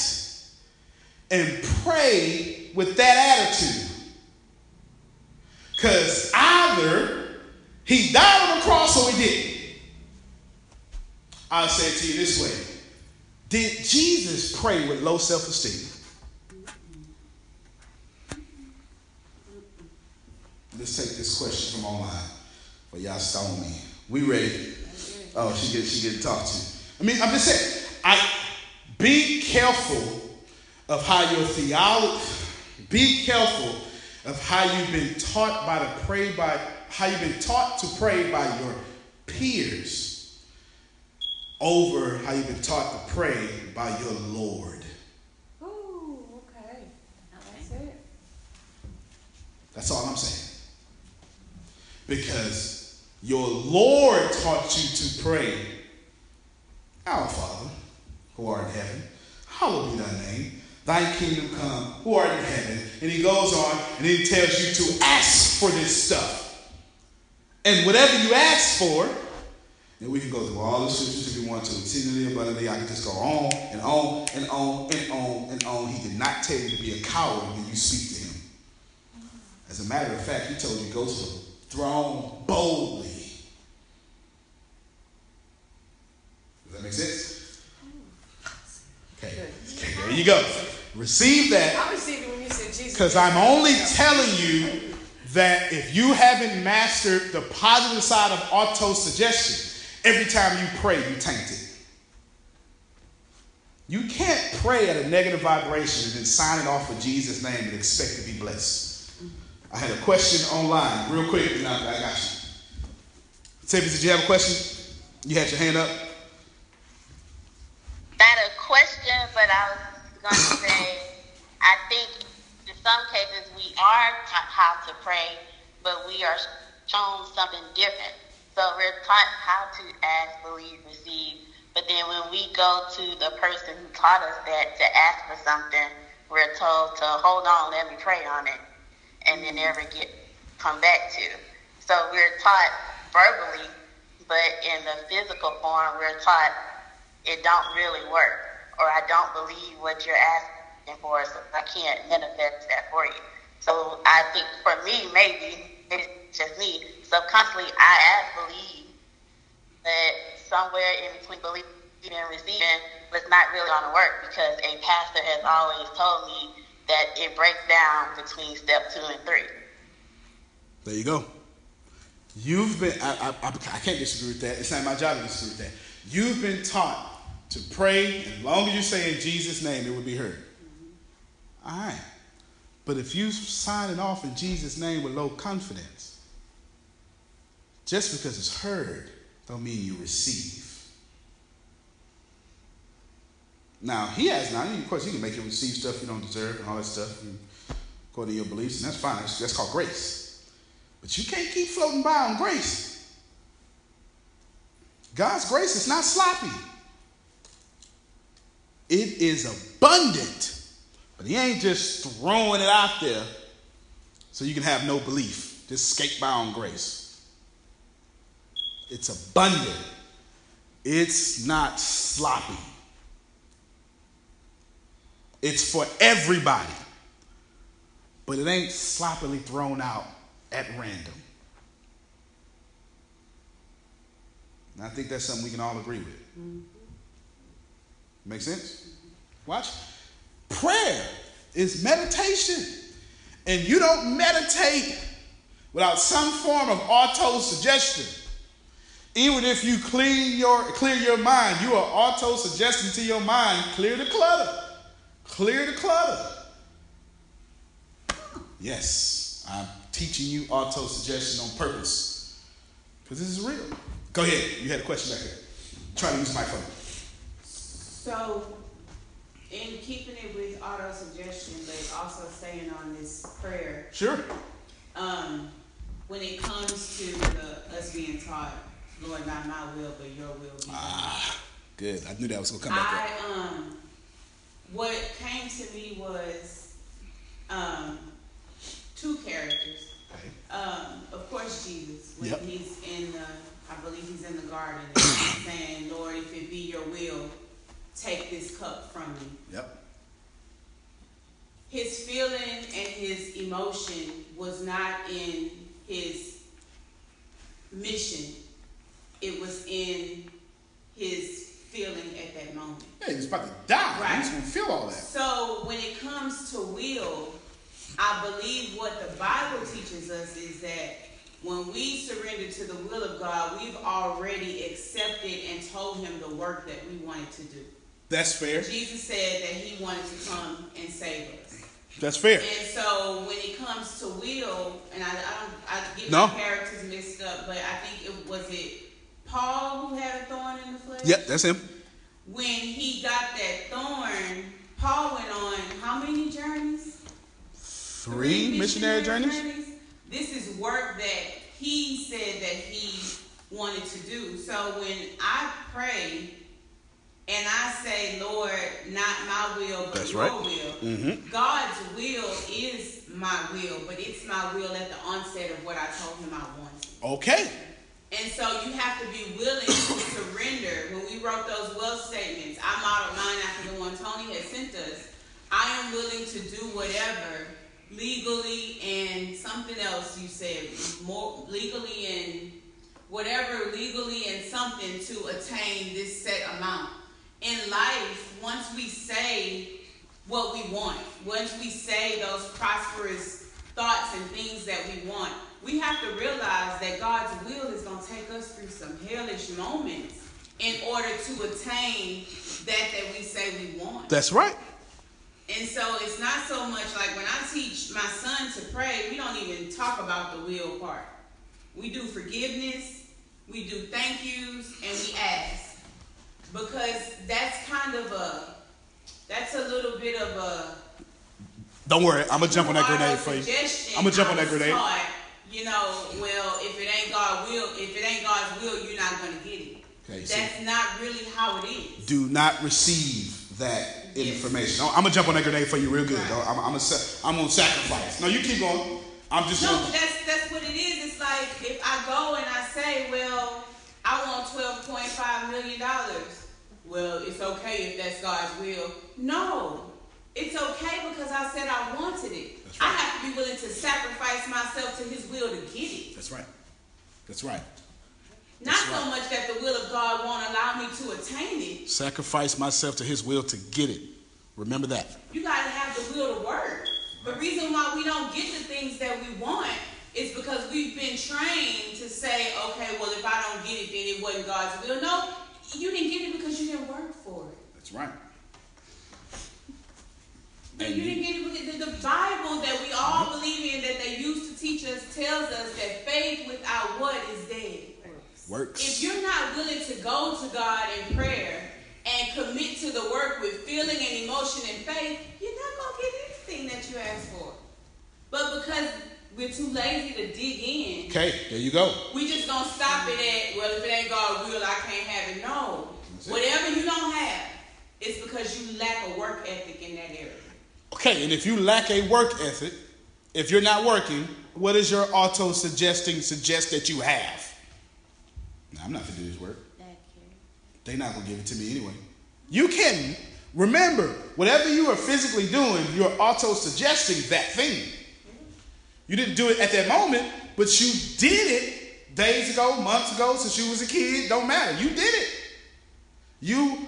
and pray with that attitude. Because either he died on the cross or he didn't. I'll say it to you this way Did Jesus pray with low self esteem? Let's take this question from online. For y'all stone me. We ready? Oh, she get she get talked to. I mean, I'm just saying. I be careful of how your theology. Be careful of how you've been taught by the pray by how you've been taught to pray by your peers over how you've been taught to pray by your Lord. Ooh, okay. That's it. That's all I'm saying. Because your Lord taught you to pray, Our Father, who art in heaven, hallowed be thy name. Thy kingdom come, who art in heaven. And he goes on and he tells you to ask for this stuff. And whatever you ask for, and we can go through all the scriptures if you want to, exceedingly abundantly. I can just go on and on and on and on and on. He did not tell you to be a coward when you speak to him. As a matter of fact, he told you to go to the throne boldly. Does that make sense? Okay, there you go. Receive that I received it when you said Jesus. because I'm only telling you that if you haven't mastered the positive side of auto suggestion, every time you pray, you taint it. You can't pray at a negative vibration and then sign it off with Jesus' name and expect to be blessed. I had a question online, real quick, and I, I got you. Tiffany, did you have a question? You had your hand up? Not a question, but I was going to say, I think in some cases we are taught how to pray, but we are shown something different. So we're taught how to ask, believe, receive. But then when we go to the person who taught us that to ask for something, we're told to hold on, let me pray on it, and then never get come back to. So we're taught verbally, but in the physical form, we're taught it don't really work, or I don't believe what you're asking for, so I can't manifest that for you. So I think for me, maybe it's just me. Subconsciously, I ask, believe that somewhere in between believing and receiving was not really going to work because a pastor has always told me that it breaks down between step two and three. There you go. You've been, I, I, I can't disagree with that. It's not my job to disagree with that. You've been taught to pray, as long as you say in Jesus' name, it will be heard. Mm-hmm. All right. But if you sign it off in Jesus' name with low confidence, just because it's heard, don't mean you receive. Now, he has not. Of course, he can make you receive stuff you don't deserve and all that stuff and according to your beliefs, and that's fine. That's, that's called grace. But you can't keep floating by on grace. God's grace is not sloppy. It is abundant. But he ain't just throwing it out there so you can have no belief. Just skate by on grace. It's abundant. It's not sloppy. It's for everybody. But it ain't sloppily thrown out at random. And I think that's something we can all agree with. Mm-hmm. Make sense? Watch. Prayer is meditation. And you don't meditate without some form of auto suggestion. Even if you clean your clear your mind, you are auto suggesting to your mind, clear the clutter. Clear the clutter. Yes, I'm teaching you auto suggestion on purpose. Because this is real. Go ahead. You had a question back there. Try to use my phone. So, in keeping it with auto suggestion, but also staying on this prayer, Sure. um, when it comes to the, us being taught, Lord, not my will, but your will be done. Ah, good. I knew that was gonna come back up. I um, what came to me was um, two characters. Okay. Um, of course, Jesus when Yep. he's in the, I believe he's in the garden, saying, "Lord, if it be your will, take this cup from me." Yep. His feeling and his emotion was not in his mission; it was in his feeling at that moment. Yeah, he's about to die. Right. He's gonna feel all that. So when it comes to will, I believe what the Bible teaches us is that when we surrender to the will of God, we've already accepted and told him the work that we wanted to do. That's fair. Jesus said that he wanted to come and save us. That's fair. And so when it comes to will, and I, I don't, I get No. my characters mixed up, but I think it was it Paul who had a thorn in the flesh. Yep, that's him. When he got that thorn, Paul went on how many journeys? Three missionary journeys. This is work that he said that he wanted to do. So when I pray and I say, Lord, not my will, but That's your right. will, Mhm. God's will is my will, but it's my will at the onset of what I told him I wanted. Okay. And so you have to be willing to surrender. When we wrote those will statements, I modeled mine after the one Tony had sent us. I am willing to do whatever legally and something else you said, more legally and whatever legally and something to attain this set amount. In life, once we say what we want, once we say those prosperous thoughts and things that we want, we have to realize that God's will is going to take us through some hellish moments in order to attain that that we say we want. That's right. And so it's not so much like when I teach my son to pray, we don't even talk about the will part. We do forgiveness, we do thank yous, and we ask. Because that's kind of a, that's a little bit of a. Don't worry, I'm gonna jump on that grenade for you. I'm gonna jump on that grenade. you know, well, if it ain't God will, if it ain't God's will, you're not gonna get it. Okay, that's not really how it is. Do not receive that Yes. information. I'm gonna jump on that grenade for you real good. I'm, I'm, gonna, sa- I'm gonna sacrifice. No, you keep going. I'm just No, gonna. but that's that's what it is. It's like if I go and I say, well, I want twelve point five million dollars. Well, it's okay if that's God's will. No, it's okay because I said I wanted it. That's I have to be willing to sacrifice myself to His will to get it. That's right. That's right. Not That's so right. much that the will of God won't allow me to attain it. Sacrifice myself to His will to get it. Remember that. You gotta have the will to work. The reason why we don't get the things that we want is because we've been trained to say, okay, well, if I don't get it, then it wasn't God's will. No, you didn't get it because you didn't work for it. That's right. No, And you you- didn't get it because the, the Bible that we all believe in, that they used to teach us, tells us that faith without what is dead. Works. If you're not willing to go to God in prayer and commit to the work with feeling and emotion and faith, you're not going to get anything that you ask for. But because we're too lazy to dig in, Okay, there you go. we just to stop it at, well, if it ain't God's will, I can't have it. No. It. Whatever you don't have, it's because you lack a work ethic in that area. Okay, and if you lack a work ethic, if you're not working, what is your auto suggesting suggest that you have? Nah, I'm not gonna do this work. They're not gonna give it to me anyway. You can remember whatever you are physically doing, you're auto suggesting that thing. You didn't do it at that moment, but you did it days ago, months ago, since you was a kid. Don't matter. You did it. You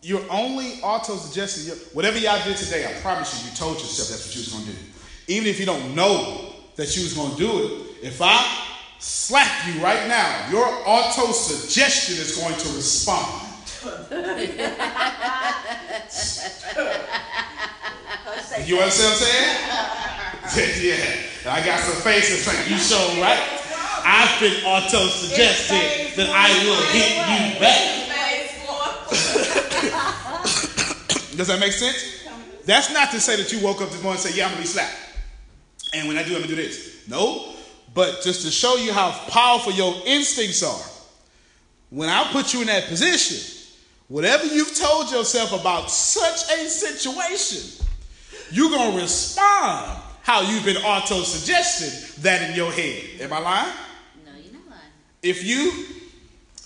you're only auto suggesting your, whatever y'all did today. I promise you, you told yourself that's what you was gonna do. Even if you don't know that you was gonna do it, if I slap you right now, your auto suggestion is going to respond. You understand what I'm saying? yeah. I got some faces like you show right. I've been auto suggesting that I will hit you back. Does that make sense? That's not to say that you woke up this morning and say, Yeah, I'm gonna be slapped. And when I do, I'm gonna do this. No, but just to show you how powerful your instincts are. When I put you in that position, whatever you've told yourself about such a situation, you're gonna respond how you've been auto suggesting that in your head. Am I lying? No, you're not lying. If you,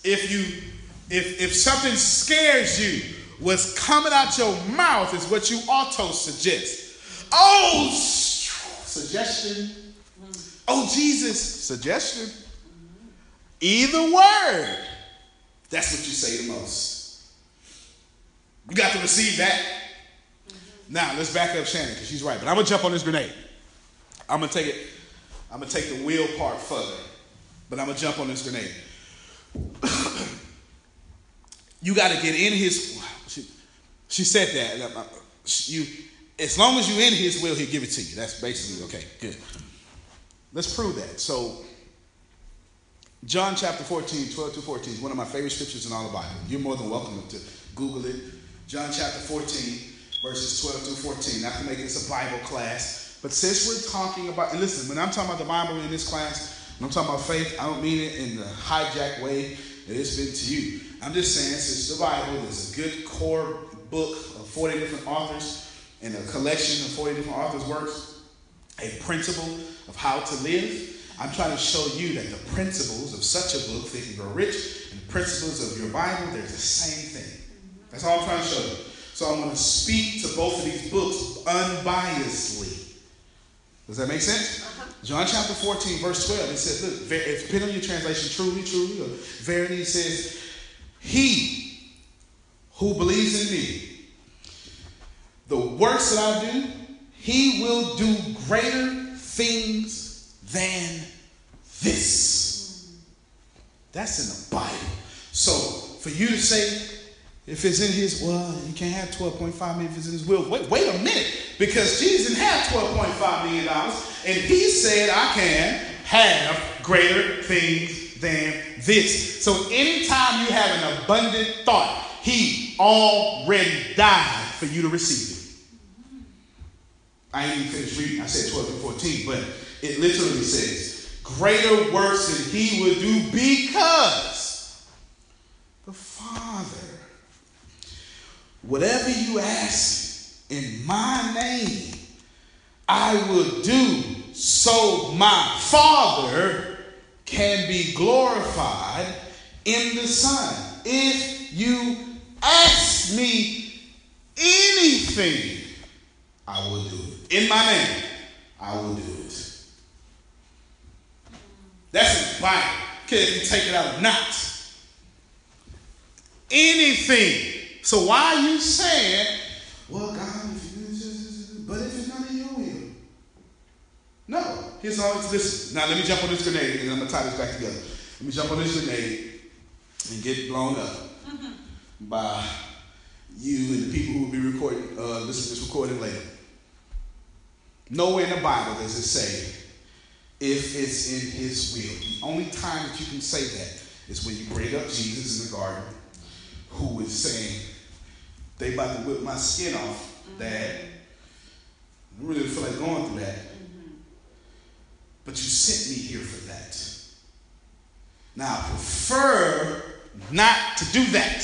if you, if if something scares you, what's coming out your mouth is what you auto suggest. Oh, suggestion. Mm. Oh, Jesus, suggestion. Either word, that's what you say the most. You got to receive that. Mm-hmm. Now let's back up Shannon because she's right. But I'm gonna jump on this grenade. I'm gonna take it. I'm gonna take the wheel part further. But I'm gonna jump on this grenade. you got to get in His. She, she said that. uh, You, as long as you're in His will, He'll give it to you. That's basically okay. Good. Let's prove that. So, John chapter 14, 12 to 14 is one of my favorite scriptures in all the Bible. You're more than welcome to Google it. John chapter 14, verses 12 to 14. Not to make this a Bible class, but since we're talking about, and listen, when I'm talking about the Bible in this class, when I'm talking about faith, I don't mean it in the hijack way that it's been to you. I'm just saying, since the Bible is a good core book of 40 different authors and a collection of 40 different authors' works, a principle of how to live. I'm trying to show you that the principles of such a book, Think and Grow Rich, and the principles of your Bible, they're the same thing. That's all I'm trying to show you. So I'm going to speak to both of these books unbiasedly. Does that make sense? Uh-huh. John chapter 14, verse 12, it says, look, it's depending on your translation, truly, truly, or verily, it says, He who believes in me, the works that I do, he will do greater things than this. Mm. That's in the Bible. So for you to say, if it's in his, well, you can't have 12.5 million if it's in his will. Wait, wait a minute. Because Jesus didn't have 12.5 million dollars, and he said, I can have greater things than this. So anytime you have an abundant thought, he already died for you to receive it. I ain't even finished reading. I said 12 and 14, but it literally says, greater works than he would do because the Father Whatever you ask in my name, I will do so my Father can be glorified in the Son. If you ask me anything, I will do it. In my name, I will do it. That's in the Bible. You take it out of knots. Anything so why are you saying, well, God, if you just, but if it's not in your will? No. Here's all listen. Now let me jump on this grenade and I'm gonna tie this back together. Let me jump on this grenade and get blown up by you and the people who will be recording, uh, to this recording later. Nowhere in the Bible does it say if it's in his will. The only time that you can say that is when you bring up Jesus in the garden who is saying, they about to whip my skin off, mm-hmm. Dad. I really feel like going through that. Mm-hmm. But you sent me here for that. Now, I prefer not to do that.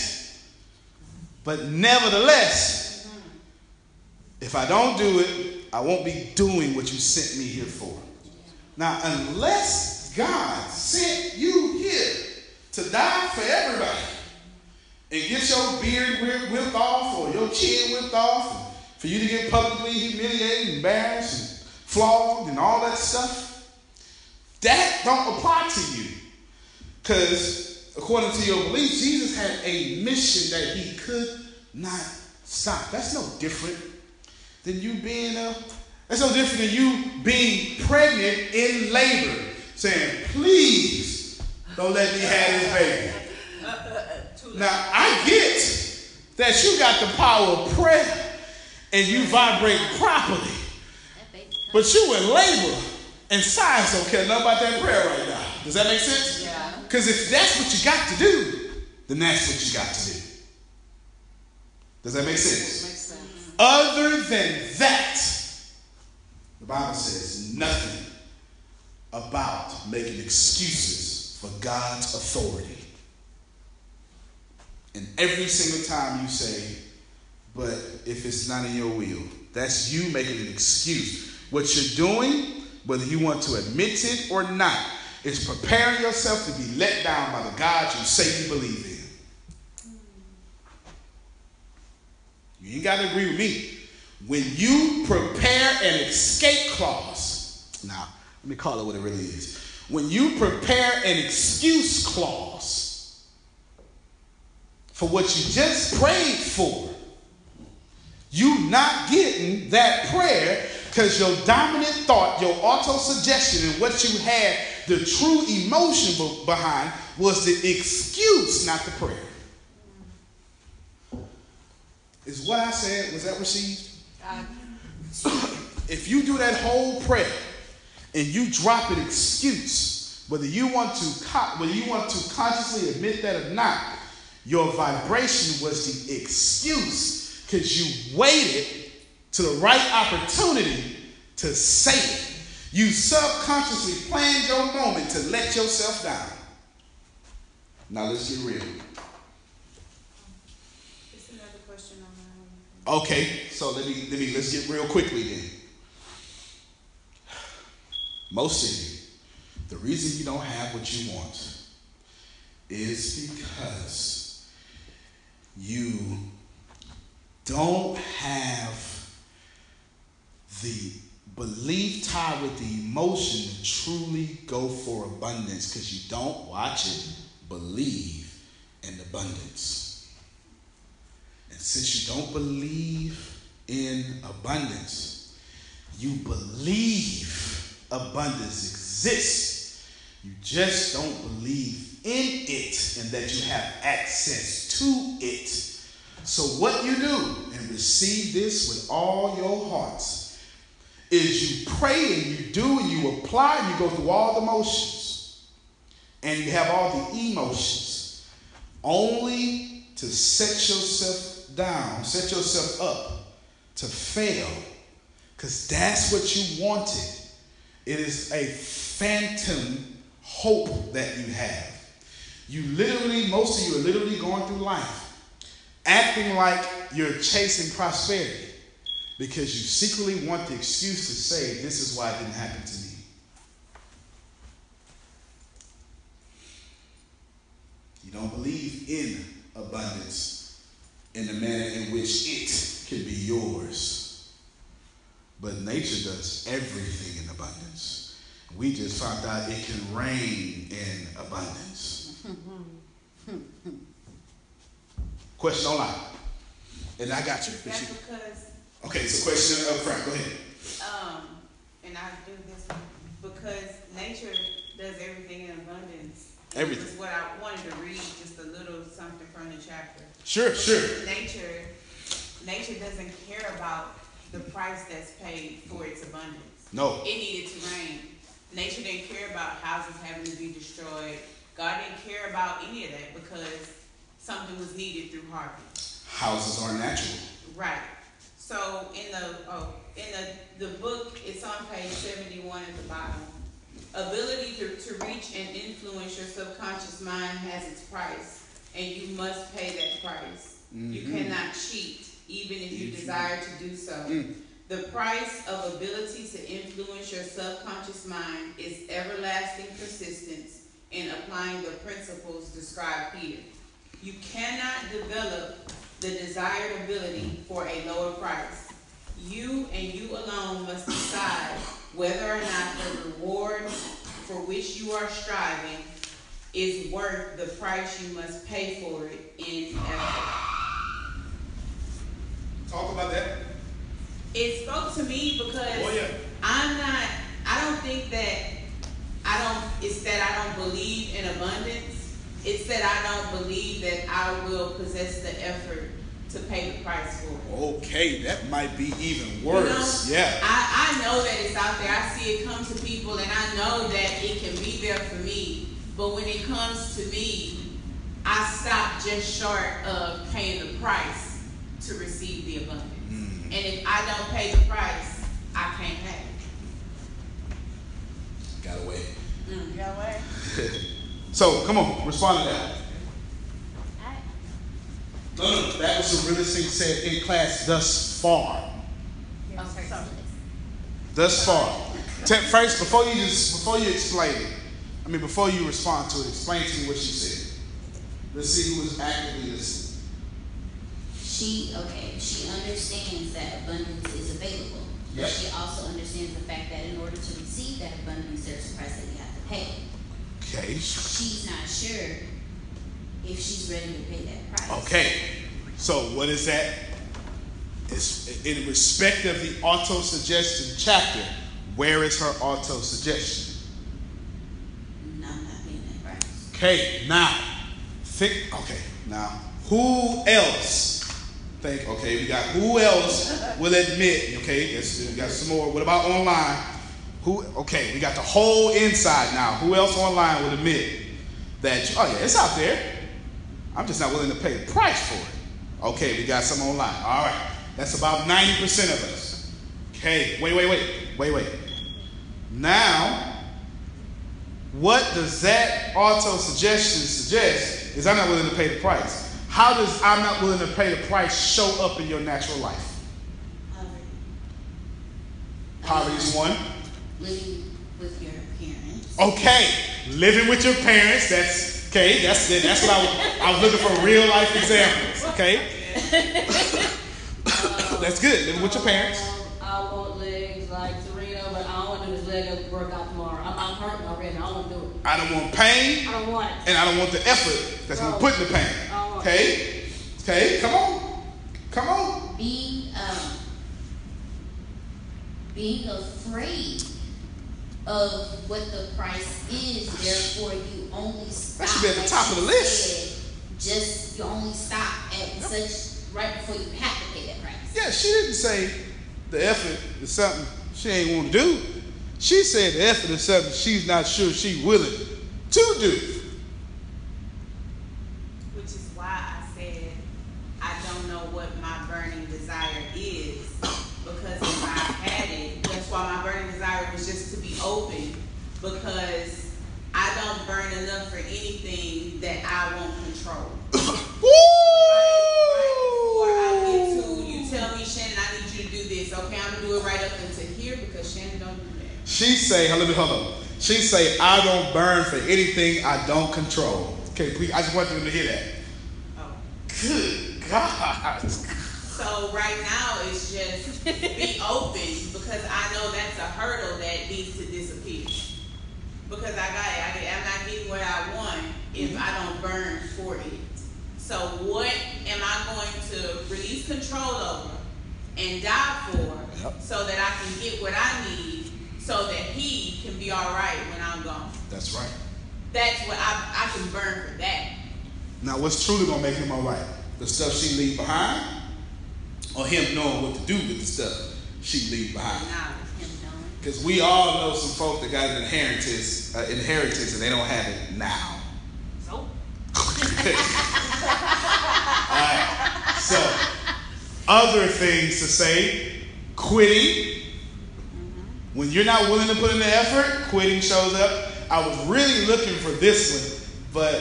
But nevertheless, mm-hmm. if I don't do it, I won't be doing what you sent me here for. Now, unless God sent you here to die for everybody, and get your beard whipped off or your chin whipped off, for you to get publicly humiliated, embarrassed, and flogged, and all that stuff, that don't apply to you. Because according to your belief, Jesus had a mission that he could not stop. That's no different than you being a. That's no different than you being pregnant in labor, saying, "Please don't let me have this baby." Now, I get that you got the power of prayer and you vibrate properly. But you in labor and science don't care nothing about that prayer right now. Does that make sense? Yeah. Because if that's what you got to do, then that's what you got to do. Does that make sense? Makes sense. Other than that, the Bible says nothing about making excuses for God's authority. And every single time you say, but if it's not in your will, that's you making an excuse. What you're doing, whether you want to admit it or not, is preparing yourself to be let down by the God you say you believe in. You ain't got to agree with me. When you prepare an escape clause, now let me call it what it really is. When you prepare an excuse clause, for what you just prayed for. You not getting that prayer because your dominant thought, your auto suggestion, and what you had, the true emotion behind was the excuse, not the prayer. Is what I said, was that received? Uh, if you do that whole prayer and you drop an excuse, whether you want to whether you want to consciously admit that or not, your vibration was the excuse because you waited to the right opportunity to say it. You subconsciously planned your moment to let yourself down. Now let's get real. Okay, so let me let me let's get real quickly then. Most of you, the reason you don't have what you want is because you don't have the belief tied with the emotion to truly go for abundance because you don't watch it, believe in abundance. And since you don't believe in abundance. You believe abundance exists. You just don't believe in it and that you have access to it. So, what you do, and receive this with all your hearts, is you pray and you do and you apply and you go through all the motions and you have all the emotions only to set yourself down, set yourself up to fail because that's what you wanted. It is a phantom hope that you have. You literally, most of you are literally going through life acting like you're chasing prosperity because you secretly want the excuse to say, This is why it didn't happen to me. You don't believe in abundance in the manner in which it can be yours. But nature does everything in abundance. We just found out it can rain in abundance. Question online. And I got you. That's because, Okay, so question up front. Go ahead. um, and I do this because nature does everything in abundance. Everything. This is what I wanted to read, just a little something from the chapter. Sure, sure. Nature, nature doesn't care about the price that's paid for its abundance. No. It needed to rain. Nature didn't care about houses having to be destroyed. God didn't care about any of that because something was needed through harvest. Houses are natural. Right. So in the oh in the, the book it's on page seventy one at the bottom. Ability to, to reach and influence your subconscious mind has its price, and you must pay that price. You Mhm. cannot cheat, even if you If you- desire to do so. Mm. The price of ability to influence your subconscious mind is everlasting persistence in applying the principles described here. You cannot develop the desired ability for a lower price. You and you alone must decide whether or not the reward for which you are striving is worth the price you must pay for it in effort. Talk about that. It spoke to me because Oh, yeah. I'm not, I don't think that, I don't, it's that I don't believe in abundance. It's that I don't believe that I will possess the effort to pay the price for it. Okay, that might be even You worse. know, yeah. I, I know that it's out there. I see it come to people and I know that it can be there for me. But when it comes to me, I stop just short of paying the price to receive the abundance. Mm. And if I don't pay the price, I can't have it. Got away. Mm. Got away. So, come on, respond to that. No, no, that was the realest thing said in class thus far. okay, so Thus far. First, before you just before you explain it, I mean before you respond to it, explain to me what she said. Let's see who is actively listening. she, okay, she understands that abundance is available. Yep. But she also understands the fact that in order to receive that abundance, there's a price that you have to pay. Okay. She's not sure if she's ready to pay that price. Okay. So what is that? It's in respect of the auto suggestion chapter. Where is her auto suggestion? No, I'm not paying that price. Okay, now think. Okay, now who else? Think. Okay, we got who else will admit? Okay, yes, we got some more. What about online? Who? Okay, we got the whole inside now. Who else online will admit that? Oh yeah, it's out there. I'm just not willing to pay the price for it. Okay, we got some online. All right, that's about ninety percent of us. Okay, wait, wait, wait, wait, wait. Now what does that auto suggestion suggest is I'm not willing to pay the price. How does I'm not willing to pay the price show up in your natural life? Poverty. Poverty is one. Living with your parents. Okay, living with your parents. That's okay. That's it. that's what I was, I was looking for real life examples. Okay, that's good. Living with your parents. I want legs like Serena, but I don't want to do this leg up workout tomorrow. I'm, I'm hurting already. I don't want to do it. I don't want pain, I don't want it. and I don't want the effort that's gonna put in the pain. I don't want Okay, okay. Come on, come on. Being, um, being afraid of what the price is. Therefore, you only stop. That should be at the top of the list. said, Just you only stop at such right before you have to pay that price. Yeah, she didn't say the effort is something she ain't want to do. She said the effort is something she's not sure she's willing to do. Which is why I said I don't know what my burning desire is. Because if I had it, that's why my burning desire was just to be open. Because I don't burn enough for anything that I won't control. Right, right before I get to, you tell me, Shannon, I need you to do this. Okay, I'm gonna do it right up until here because Shannon don't do that. She say, hold on, hold on. She say, I don't burn for anything I don't control. Okay, please, I just want them to hear that. Oh. Good God. So right now it's just be open because I know that's a hurdle that needs to disappear. Because I got it, I get, I'm not getting what I want if I don't burn for it. So what am I going to release control over and die for Yep. so that I can get what I need so that he can be all right when I'm gone? That's right. That's what I, I can burn for that. Now, what's truly gonna make him all right? The stuff she leave behind, or him knowing what to do with the stuff she leave behind? Because we all know some folk that got an inheritance, uh, inheritance, and they don't have it now. So, Alright, so other things to say, quitting. When you're not willing to put in the effort, quitting shows up. I was really looking for this one, but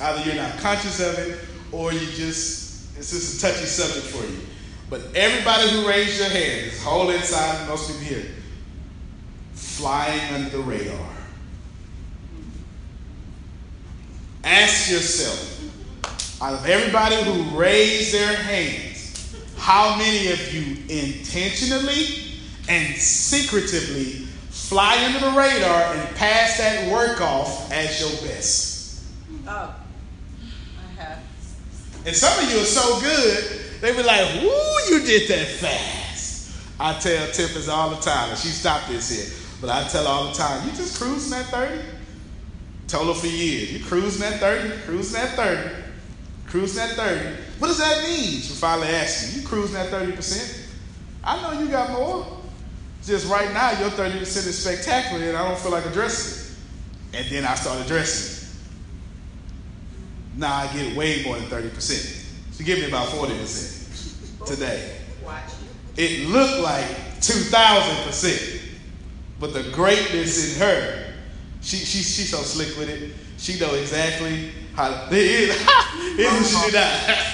either you're not conscious of it or you just, it's just a touchy subject for you. But everybody who raised your hand, this whole inside, most people here, flying under the radar. Ask yourself, out of everybody who raised their hands, how many of you intentionally and secretively fly under the radar and pass that work off as your best? oh, I have. And some of you are so good, they be like, woo, you did that fast. I tell Tiffany all the time, and she stopped this here, but I tell her all the time, you just cruising at 30? Told her for years, you cruising at 30, cruising at 30, cruising at 30. What does that mean? She finally asked me, you cruising at 30%? I know you got more. Just right now, your 30% is spectacular, and I don't feel like addressing it. And then I start addressing it. Now I get way more than 30%. She give me about 40% today. Watch It looked like 2,000%. But the greatness in her, she, she, she's so slick with it. She know exactly how, here's what she do now.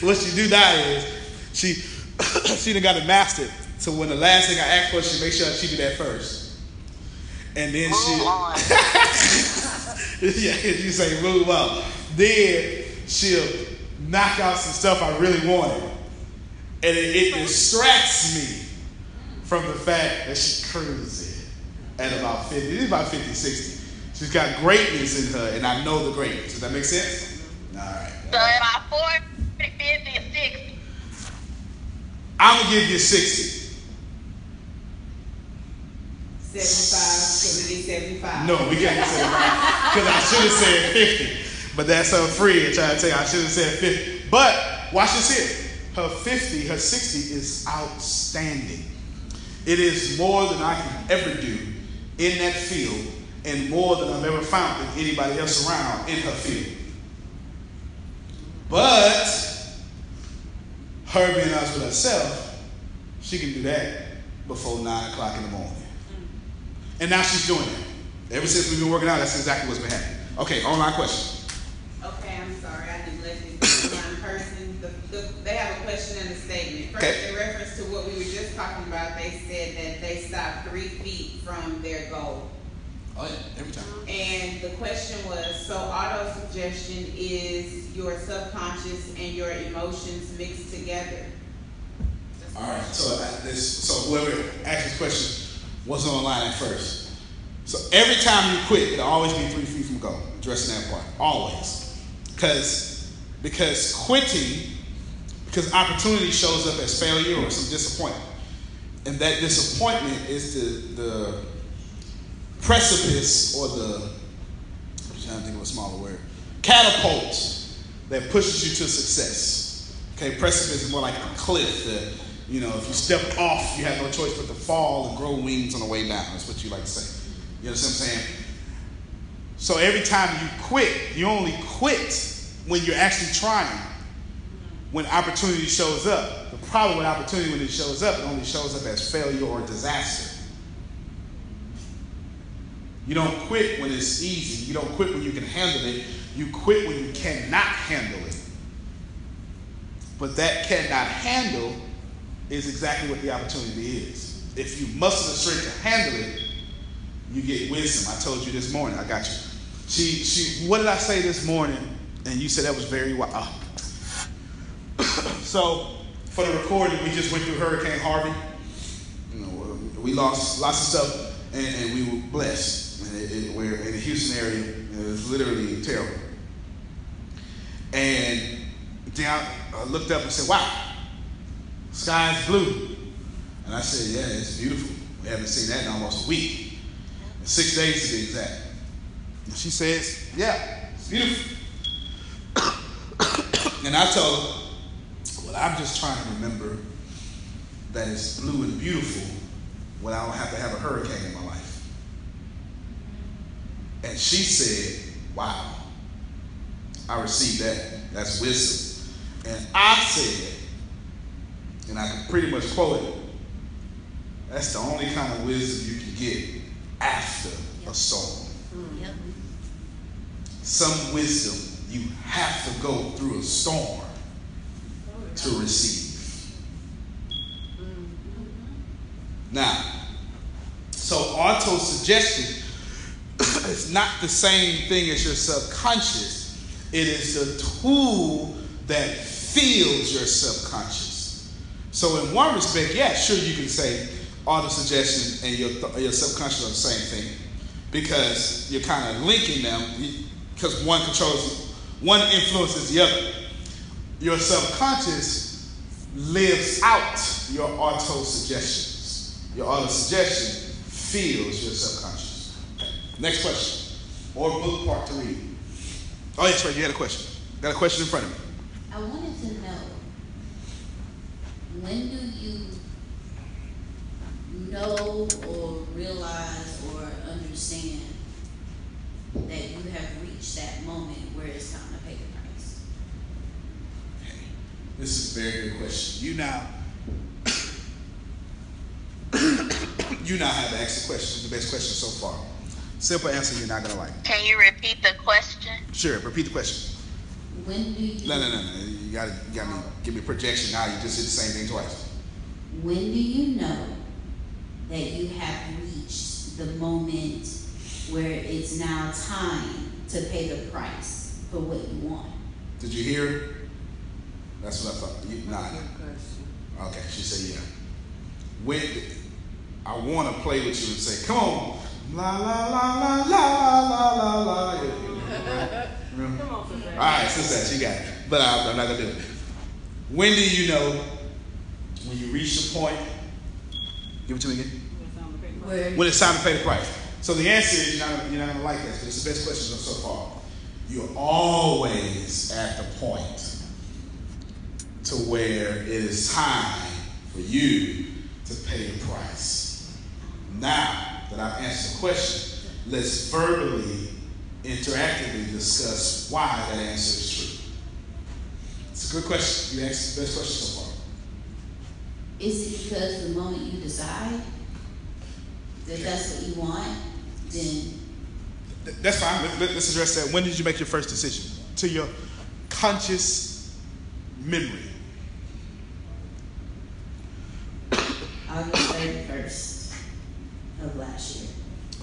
what she do now is, she, she done got it mastered. So when the last thing I ask for, she make sure she do that first. And then she, Move on. yeah, you say move on. Then she'll knock out some stuff I really wanted. And it, it distracts me from the fact that she cruising at about 50. It's about 50, 60. She's got greatness in her, and I know the greatness. Does that make sense? All right. So about 40, 50, or 60. I'm going to give you 60. Seventy-five, because it is seventy-five. No, we can't say that because I should have said 50. But that's her friend trying to tell you I should have said 50. But watch this here. Her 50, her 60 is outstanding. It is more than I can ever do in that field and more than I've ever found with anybody else around in her field. But her being honest with herself, she can do that before 9 o'clock in the morning. And now she's doing it. Ever since we've been working out, that's exactly what's been happening. Okay, online question. Okay, I'm sorry, I neglected one person. The, the, they have a question and a statement. First, Okay. in reference to what we were just talking about, they said that they stopped three feet from their goal. Oh yeah, every time. And the question was, so auto suggestion is your subconscious and your emotions mixed together. All right. So uh, this, so whoever asked this question wasn't online at first. So every time you quit, it'll always be three feet from goal. Addressing that part, always, because because quitting, because opportunity shows up as failure or some disappointment. And that disappointment is the, the precipice or the, I'm trying to think of a smaller word, catapult that pushes you to success. Okay, precipice is more like a cliff that, you know, if you step off, you have no choice but to fall and grow wings on the way down. That's what you like to say. You understand what I'm saying? So every time you quit, you only quit when you're actually trying. When opportunity shows up. The problem with opportunity when it shows up, it only shows up as failure or disaster. You don't quit when it's easy. You don't quit when you can handle it. You quit when you cannot handle it. But that cannot handle is exactly what the opportunity is. If you muster the strength to handle it, you get wisdom. I told you this morning. I got you. She, she. What did I say this morning? And you said that was very wild. Uh, so, for the recording, we just went through Hurricane Harvey. You know, uh, we lost lots of stuff, and, and we were blessed. And it, it, we're in the Houston area. It was literally terrible. And then I looked up and said, "Wow, sky's blue." And I said, "Yeah, it's beautiful. We haven't seen that in almost a week, six days to be exact." And she says, "Yeah, it's beautiful." and I told her, "Well, I'm just trying to remember that it's blue and beautiful when I don't have to have a hurricane in my life." And she said, "Wow." I received that. That's wisdom. And I said, and I can pretty much quote it, that's the only kind of wisdom you can get after a storm. Mm, yep. Some wisdom you have to go through a storm to receive. Now, so auto suggestion is not the same thing as your subconscious. It is the tool that feels your subconscious. So, in one respect, yeah, sure, you can say auto suggestion and your, th- your subconscious are the same thing because you're kind of linking them because one controls, one influences the other. Your subconscious lives out your auto suggestions. Your auto suggestion feels your subconscious. Next question, or book part to read. Oh, yes, right. You had a question. Got a question in front of me. I wanted to know when do you know or realize or understand that you have reached that moment where it's time to pay the price? This is a very good question. You now, you now have asked the question, the best question so far. Simple answer you're not gonna like. Can you repeat the question? Sure, repeat the question. When do you No, no, no, no. You gotta, you gotta give me a projection now. You just did the same thing twice. when do you know that you have reached the moment where it's now time to pay the price for what you want? Did you hear? That's what I thought. You, nah. Okay, she said yeah. When I want to play with you and say, "Come on, la la la la la la la la." Yeah, yeah, yeah. Come on, sister. All right, sister, she got it. But I, I'm not gonna do it. When do you know when you reach the point? Give it to me again. Where When it's time to pay the price. So the answer is you're not, you're not gonna like this, but it's the best question so far. You're always at the point to where it is time for you to pay the price. Now that I've answered the question, let's verbally, interactively discuss why that answer is true. It's a good question. You asked the best question so far. is it because the moment you decide that that's what you want, then That's fine. Let, us address that. When did you make your first decision? To your conscious memory. August thirty first of last year?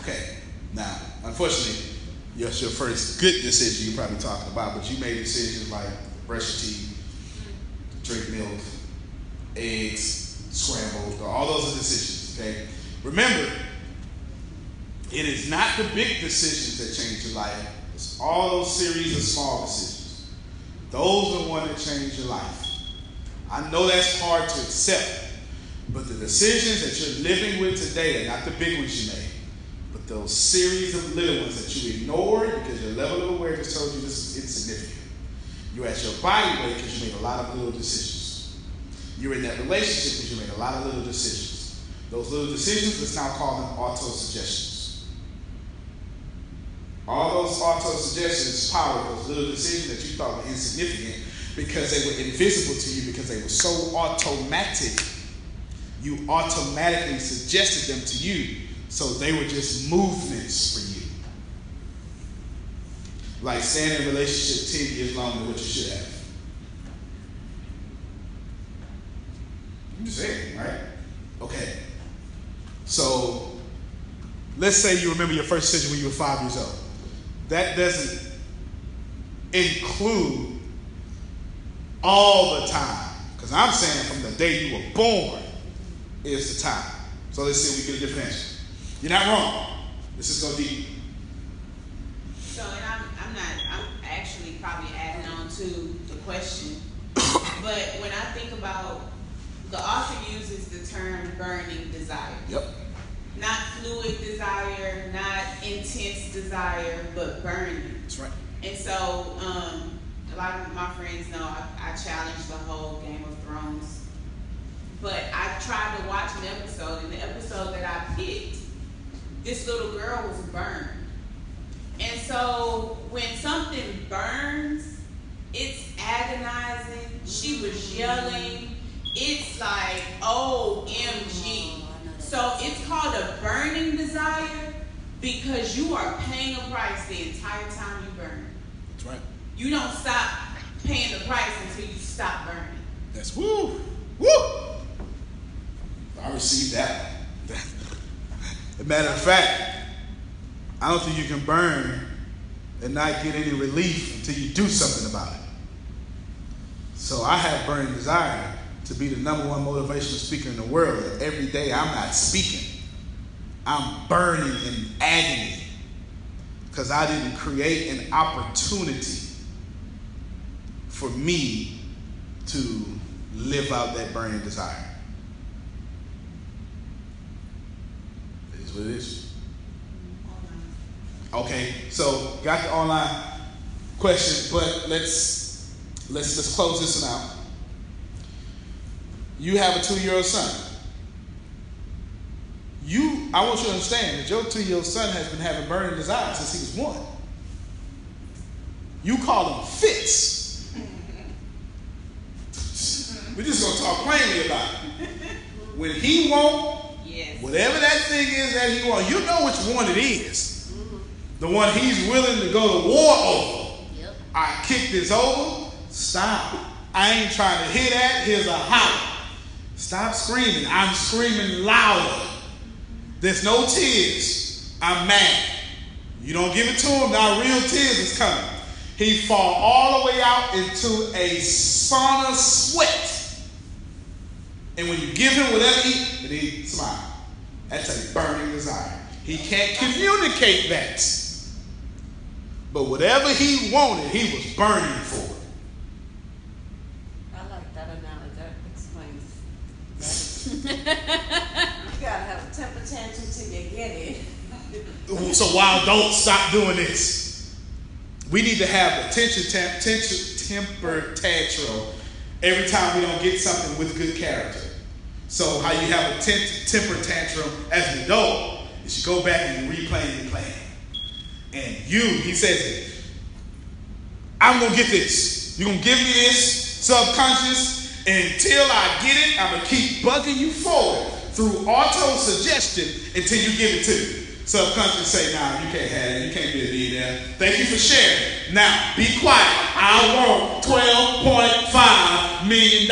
Okay. Now, unfortunately, yes, your first good decision you're probably talking about, but you made decisions like brush your teeth, drink milk, eggs, scrambled, all those are decisions. Okay. Remember, it is not the big decisions that change your life. It's all those series of small decisions. Those are the ones that change your life. I know that's hard to accept, But the decisions that you're living with today are not the big ones you made, but those series of little ones that you ignored because your level of awareness told you this is insignificant. You're at your body weight because you made a lot of little decisions. You're in that relationship because you made a lot of little decisions. Those little decisions, let's now call them auto suggestions. All those auto suggestions power those little decisions that you thought were insignificant because they were invisible to you because they were so automatic. You automatically suggested them to you, so they were just movements for you. Like staying in a relationship 10 years longer than what you should have. I'm just saying, right? Okay. So let's say you remember your first decision when you were five years old. That doesn't include all the time. Because I'm saying from the day you were born is the time. So let's see if we get a different answer. You're not wrong. Let's just go deep. So, and I'm, I'm not, I'm actually probably adding on to the question. but when I think about, the author uses the term burning desire. Yep. Not fluid desire, not intense desire, but burning. That's right. And so, um, a lot of my friends know I, I challenge the whole Game of Thrones. But I tried to watch an episode, and the episode that I picked, this little girl was burned. And so, when something burns, it's agonizing. She was yelling. It's like, OMG. So, it's called a burning desire because you are paying a price the entire time you burn. That's right. You don't stop paying the price until you stop burning. That's woo. Woo. I received that. As a matter of fact, I don't think you can burn and not get any relief until you do something about it. So I have burning desire to be the number one motivational speaker in the world. Every day I'm not speaking. I'm burning in agony because I didn't create an opportunity for me to live out that burning desire. It is what it is. Okay, so got the online question, but let's let's just close this one out. You have a two-year-old son. You, I want you to understand that your two-year-old son has been having burning desires since he was one. You call them fits. We're just gonna talk plainly about it. When he won't, Yes. whatever that thing is that he wants, you know which one it is. Mm-hmm. The one he's willing to go to war over. Yep. I kick this over. Stop. I ain't trying to hear that. Here's a holler. Stop screaming. I'm screaming louder. There's no tears. I'm mad. You don't give it to him, now real tears is coming. He fall all the way out into a sauna sweat. And when you give him whatever he, and he smile. That's a burning desire. He can't communicate that. But whatever he wanted, he was burning for it. I like that analogy. That explains. that. you gotta have a temper tantrum till you get it. So while don't stop doing this, we need to have a tension, tam- tension, temper tantrum every time we don't get something with good character. So how you have a temper tantrum as an adult is you go back and you replay your plan. And you, he says I'm gonna get this. You're gonna give me this subconscious until I get it. I'm gonna keep bugging you forward through auto suggestion until you give it to me. Subconscious say, nah, you can't have it. You can't be a millionaire. Thank you for sharing. Now, be quiet. I want $12.5 million.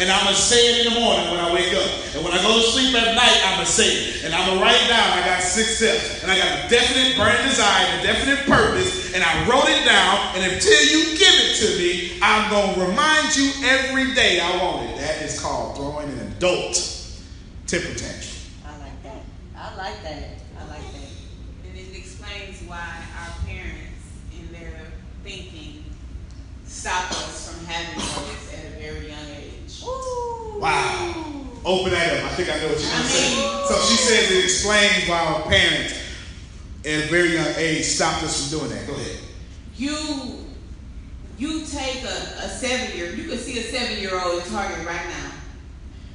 And I'm going to say it in the morning when I wake up. And when I go to sleep at night, I'm going to say it. And I'm going to write it down. I got six steps. And I got a definite burning desire a definite purpose. And I wrote it down. And until you give it to me, I'm going to remind you every day I want it. That is called throwing an adult temper tantrum. I like that. I like that. And it explains why our parents, in their thinking, stop us from having those at a very young age. Ooh. Wow. Open that up. I think I know what you're I gonna say. mean- So she says it explains why our parents at a very young age stopped us from doing that. Go ahead. You you take a, a seven year you can see a seven year old in Target right now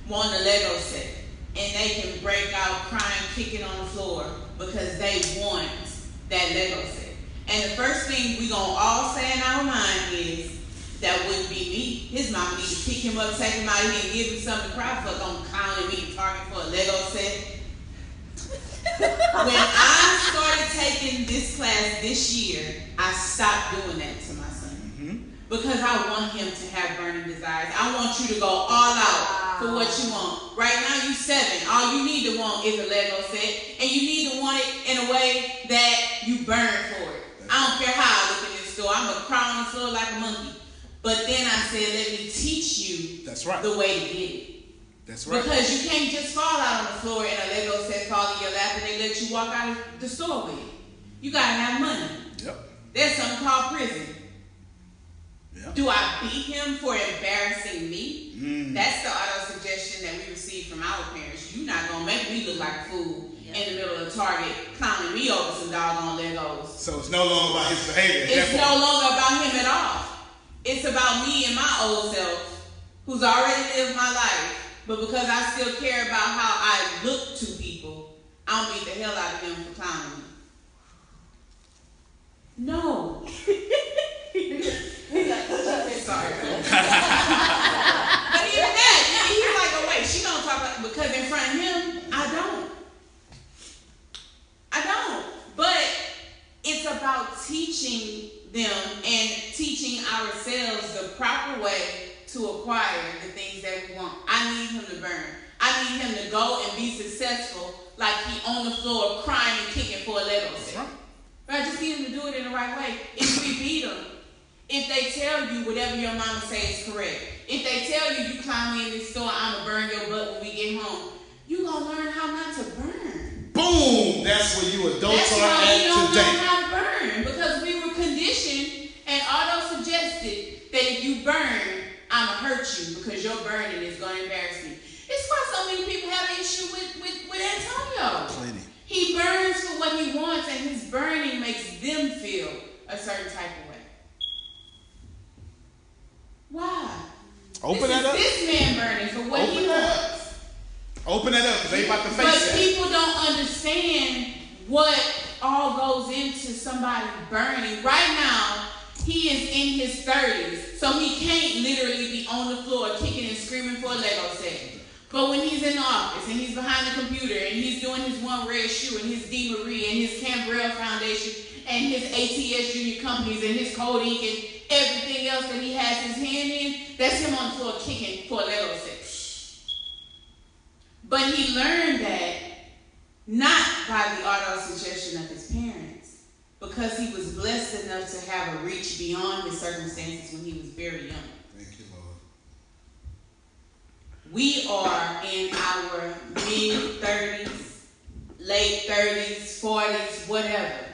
wanting a Lego set. And they can break out crying, kicking on the floor because they want that Lego set. And the first thing we gonna all say in our mind is that wouldn't be me. His mama need to pick him up, take him out here and give him something to cry for, gonna clown me to Target for a Lego set. when I started taking this class this year, I stopped doing that to my son. Mm-hmm. Because I want him to have burning desires. I want you to go all out for what you want. Right now you seven. All you need to want is a Lego set. And you need to want it in a way that you burn for it. I don't care how I look in this store. I'm gonna crawl on the floor like a monkey. But then I said, let me teach you That's right. the way to get it. That's right. Because you can't just fall out on the floor and a Lego set fall in your lap and they let you walk out of the store with it. You gotta have money. Yep. There's something called prison. Yep. Do I beat him for embarrassing me? Mm. That's the auto suggestion that we received from our parents. You're not gonna make me look like a fool in the middle of the Target clowning me over some doggone Legos. So it's no longer about his behavior. It's no point. longer about him at all. It's about me and my old self, who's already lived my life. But because I still care about how I look to people, I'll beat the hell out of him for clowning me. No. Sorry. but even that, he- he's like, oh wait, she gonna talk about because in front of him, I don't. I don't. But it's about teaching them and teaching ourselves the proper way to acquire the things that we want. I need him to burn. I need him to go and be successful like he on the floor crying and kicking for a Lego set. right. But I just need him to do it in the right way. If we beat him, if they tell you whatever your mama say is correct, if they tell you you climb me in this store, I'ma burn your butt when we get home, you gonna learn how not to burn. Boom! That's where you adults That's are why we don't today. know how to burn because we were conditioned and auto suggested that if you burn, I'ma hurt you because your burning is gonna embarrass me. It's why so many people have an issue with, with, with Antonio. Plenty. He burns for what he wants, and his burning makes them feel a certain type of way. Why? Open this that is up. This man burning for what he Open that up. Open that up because they about to But face that. people don't understand what all goes into somebody burning. Right now, he is in his 30s, so he can't literally be on the floor kicking and screaming for a Lego set. But when he's in the office and he's behind the computer and he's doing his One Red Shoe and his D. Marie and his Cambrell Foundation and his ATS Junior Companies and his Code Inc. and everything else that he has his hand in, that's him on the floor kicking for a Lego set. But he learned that not by the auto suggestion of his parents, because he was blessed enough to have a reach beyond his circumstances when he was very young. Thank you, Lord. We are in our mid 30s, late 30s, 40s, whatever.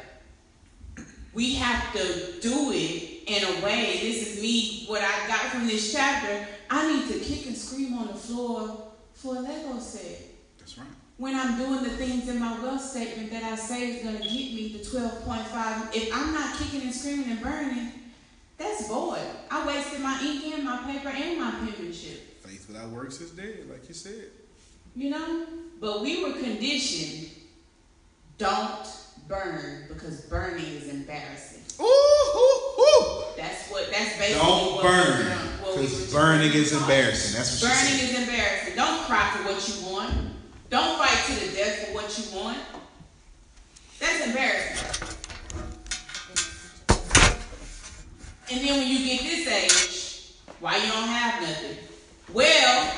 We have to do it in a way. This is me, what I got from this chapter. I need to kick and scream on the floor for a Lego set. That's right. when I'm doing the things in my wealth statement that I say is going to get me the 12.5, if I'm not kicking and screaming and burning, that's void. I wasted my ink and my paper and my penmanship, Faith without works is dead, like you said. you know? But we were conditioned don't burn because burning is embarrassing. Ooh, ooh, ooh. That's what, that's basically Don't what burn we were- what we because burning is embarrassing. That's what she Burning said. is embarrassing. Don't cry for what you want. Don't fight to the death for what you want. That's embarrassing. And then when you get this age, why you don't have nothing? Well,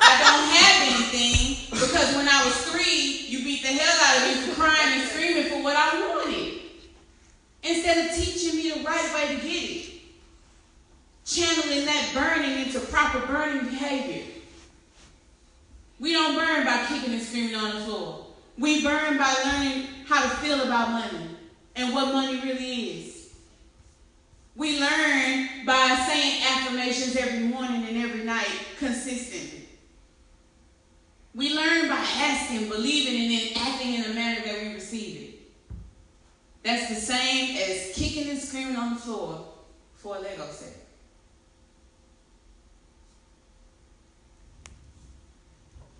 I don't have anything because when I was three, you beat the hell out of me for crying and screaming for what I wanted. Instead of teaching me the right way to get it channeling that burning into proper burning behavior. We don't burn by kicking and screaming on the floor. We burn by learning how to feel about money and what money really is. We learn by saying affirmations every morning and every night consistently. We learn by asking, believing, and then acting in the manner that we receive it. That's the same as kicking and screaming on the floor for a Lego set.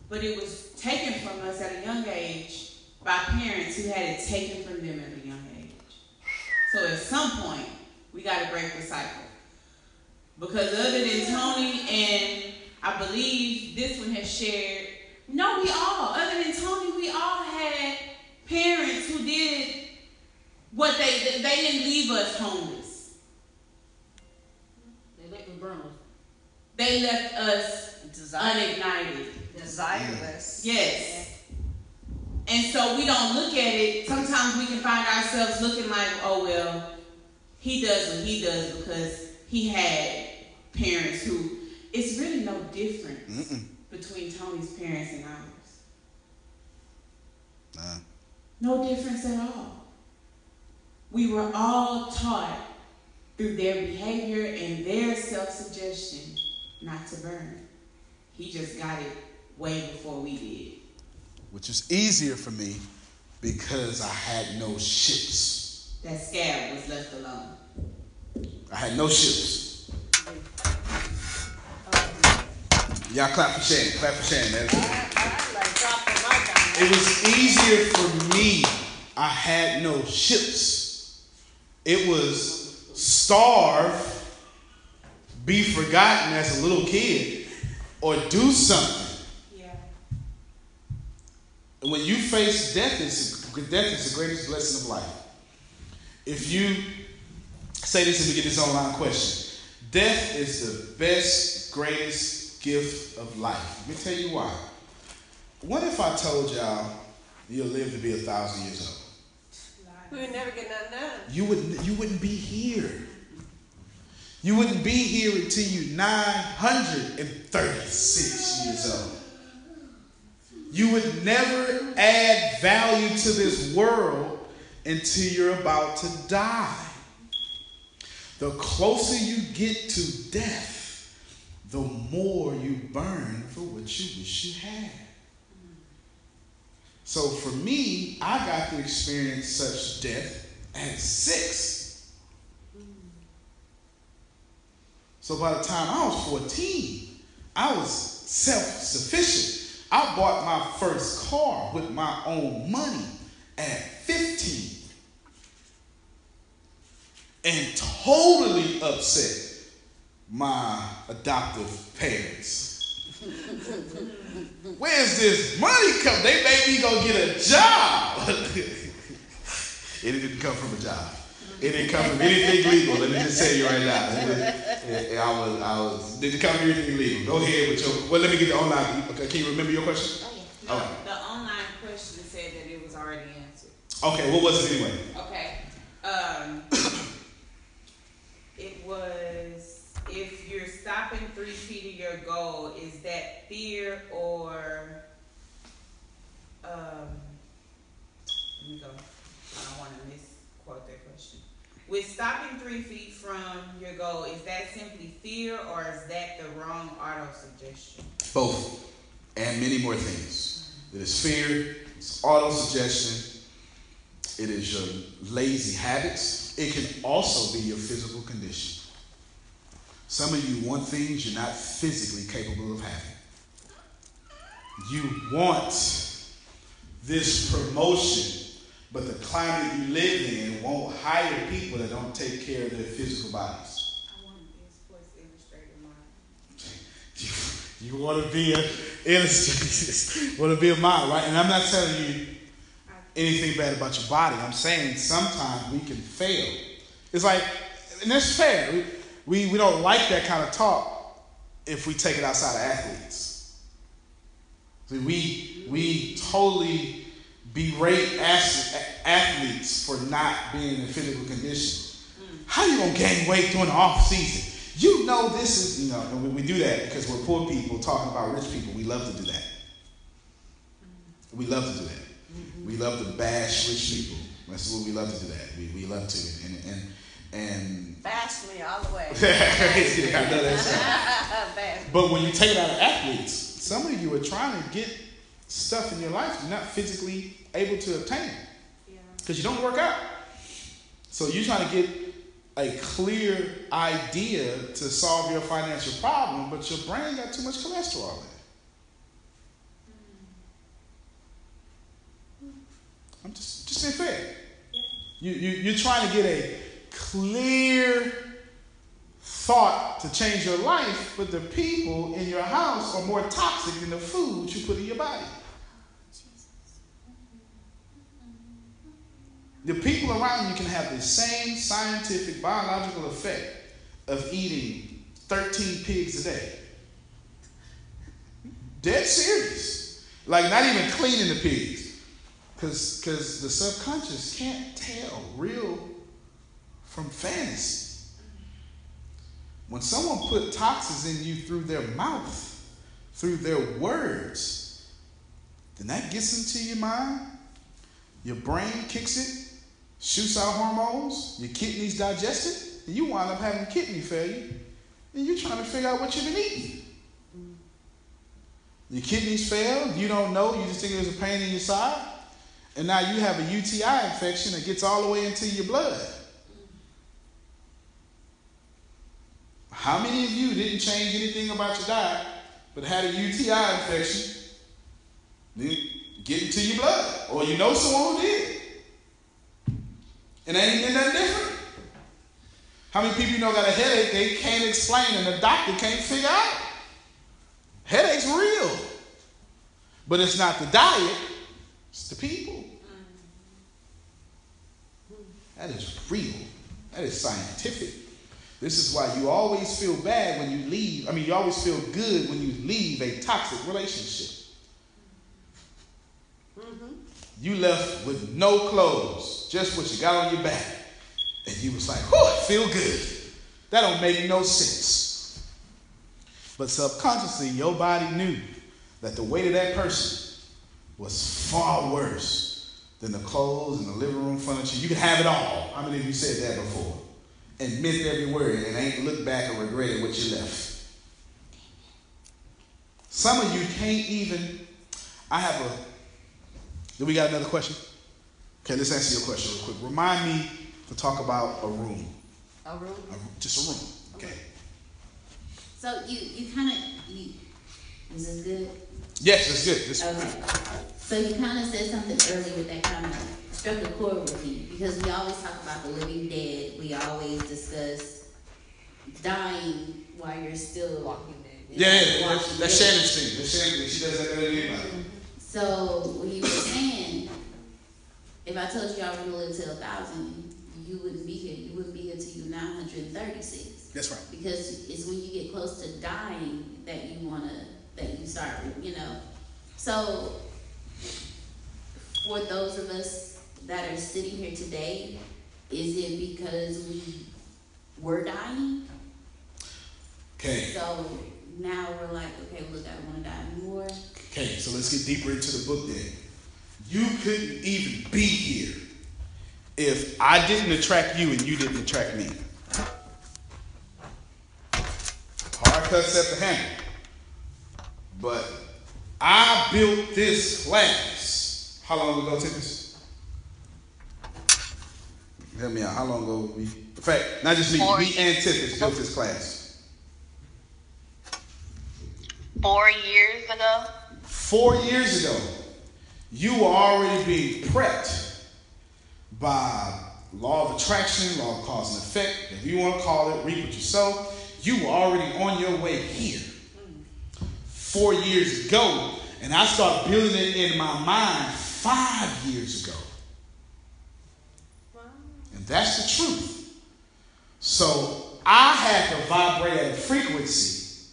But it was taken from us at a young age by parents who had it taken from them at a young age. So at some point, we got to break the cycle. Because other than Tony and I believe this one has shared, no, we all, other than Tony, we all had parents who did what they, they didn't leave us homeless. They let me burn They left us Desire, unignited. desireless. Yes. And so we don't look at it. Sometimes we can find ourselves looking like, oh, well, he does what he does because he had parents who, it's really no difference Mm-mm. between Tony's parents and ours. Nah. No difference at all. We were all taught through their behavior and their self suggestion not to burn. He just got it way before we did. Which is easier for me because I had no ships. That scab was left alone. I had no ships. Y'all clap for Shannon. Clap for Shannon. That's it. I like dropping my gun. It was easier for me. I had no ships. It was starve, be forgotten as a little kid, or do something. Yeah. And when you face death, is death is the greatest blessing of life. If you say this and we get this online question, death is the best, greatest gift of life. Let me tell you why. What if I told y'all you'll live to be a thousand years old? We would never get nothing done. You wouldn't you wouldn't be here. You wouldn't be here until you 936 years old. You would never add value to this world until you're about to die. The closer you get to death, the more you burn for what you wish you had. So for me, I got to experience such death at six. So by the time I was 14, I was self sufficient. I bought my first car with my own money at 15 and totally upset my adoptive parents. Where's this money come? They made me go get a job. it didn't come from a job. It didn't come from anything legal. Let me just tell you right now. It- it- I was, I was, did it come from anything legal? Go ahead with your, well, let me get the online. Okay, can you remember your question? Oh, yeah. No, Okay. the online question said that it was already answered. Okay, what was it anyway? Okay. Um, it was if you're stopping three feet of your goal, is that fear or um let me go. I don't want to misquote that question. With stopping three feet from your goal, is that simply fear or is that the wrong auto suggestion? Both, and many more things. It is fear, it's auto suggestion, it is your lazy habits. It can also be your physical condition. Some of you want things you're not physically capable of having. You want this promotion, but the climate you live in won't hire people that don't take care of their physical bodies. I want to be a sports illustrator model. You, you want to be an illustrator, want to be a model, right? And I'm not telling you anything bad about your body. I'm saying sometimes we can fail. It's like, and that's fair. We, we, don't like that kind of talk if we take it outside of athletes. See, we, we totally berate athletes for not being in physical condition. Mm. How you gonna gain weight during the off season? You know this is, you know, and we, we do that because we're poor people talking about rich people. We love to do that. We love to do that. Mm-hmm. We love to bash rich people. That's what we love to do that. We, we love to. And, and, and Bash me all the way. I know that's Bash. but when you take it out of athletes, some of you are trying to get stuff in your life you're not physically able to obtain Yeah. because you don't work out. So you're trying to get a clear idea to solve your financial problem, but your brain got too much cholesterol in it. Hmm. I'm just just being fair. You, you you're trying to get a clear thought to change your life, but the people in your house are more toxic than the food you put in your body. The people around you can have the same scientific, biological effect of eating 13 pigs a day. Dead serious. Like, not even cleaning the pigs. Because the subconscious can't tell real from fantasy. When someone put toxins in you through their mouth, through their words, then that gets into your mind. Your brain kicks it, shoots out hormones, your kidneys digest it, and you wind up having kidney failure. And you're trying to figure out what you've been eating. Your kidneys fail, you don't know, you just think was a pain in your side, and now you have a UTI infection that gets all the way into your blood. How many of you didn't change anything about your diet, but had a UTI infection, then get into your blood? Or you know someone who did. And ain't did nothing different. How many people you know got a headache they can't explain and the doctor can't figure out? Headache's real. But it's not the diet, it's the people. Mm-hmm. That is real. That is scientific. This is why you always feel bad when you leave. I mean, you always feel good when you leave a toxic relationship. Mm-hmm. You left with no clothes, just what you got on your back. And you was like, whew, I feel good. That don't make no sense. But subconsciously, your body knew that the weight of that person was far worse than the clothes and the living room furniture. You could have it all. How many of you said that before? And meant every word and ain't looked back and regretted what you left. Some of you can't even. I have a. Do we got another question? Okay, let's answer your question real quick. Remind me to talk about a room. A room? A- just a room. Okay. So you, you kind of, you, is this good? Yes, it's good. This, Okay. So you kind of said something earlier with that of struck a chord with me because we always talk about the living dead. We always discuss dying while you're still Walking Dead. yeah, yeah, that's, that's. Shannon's thing. That's Shannon's thing. She does that better than anybody. So when you were saying, if I told you I was gonna live till a thousand, you wouldn't be here. You wouldn't be here till you're nine hundred and thirty-six. That's right. Because it's when you get close to dying that you wanna that you start, you know. So for those of us that are sitting here today, is it because we were dying? Okay. So now we're like, okay, look, I wanna die more. Okay, so let's get deeper into the book then. You couldn't even be here if I didn't attract you and you didn't attract me. Hard cut set the handle. But I built this class. How long ago, Tippers? Help me out. How long ago we? In fact, not just me, Four me and Tippers built this class. Four years ago. Four years ago, you were already being prepped by law of attraction, law of cause and effect, if you want to call it, reap what you sow. You were already on your way here four years ago, and I started building it in my mind five years ago. That's the truth. So I had to vibrate at a frequency,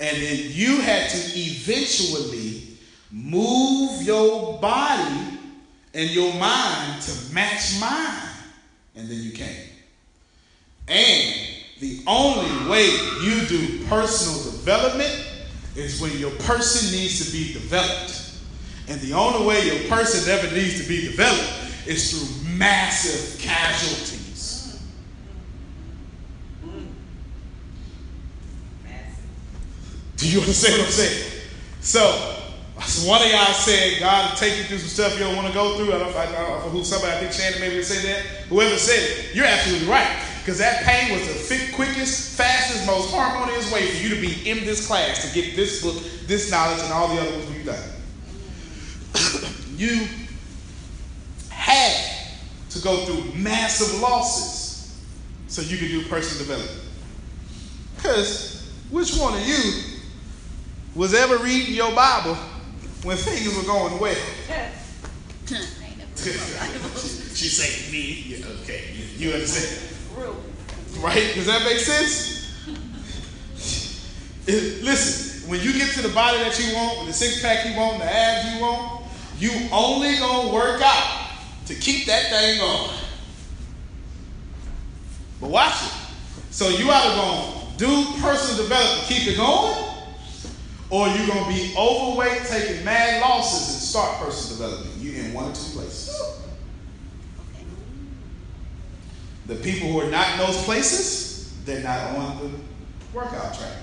and then you had to eventually move your body and your mind to match mine. And then you came. And the only way you do personal development is when your person needs to be developed. And the only way your person ever needs to be developed is through massive casualties. Do you understand what I'm saying? So, one of y'all said God will take you through some stuff you don't want to go through. I don't, know, who somebody, I think Shannon maybe said that. Whoever said it, you're absolutely right. Because that pain was the quickest, fastest, most harmonious way for you to be in this class, to get this book, this knowledge, and all the other ones we've done. you had to go through massive losses so you could do personal development. Because which one of you was ever reading your Bible when things were going well? she said me. Yeah, okay. You, understand? Right? Does that make sense? Listen, when you get to the body that you want, the six pack you want, the abs you want, you only gonna work out to keep that thing going. But watch it. So you either gonna do personal development, keep it going, or you're gonna be overweight, taking mad losses, and start personal development. You in one or two places. The people who are not in those places, they're not on the workout track.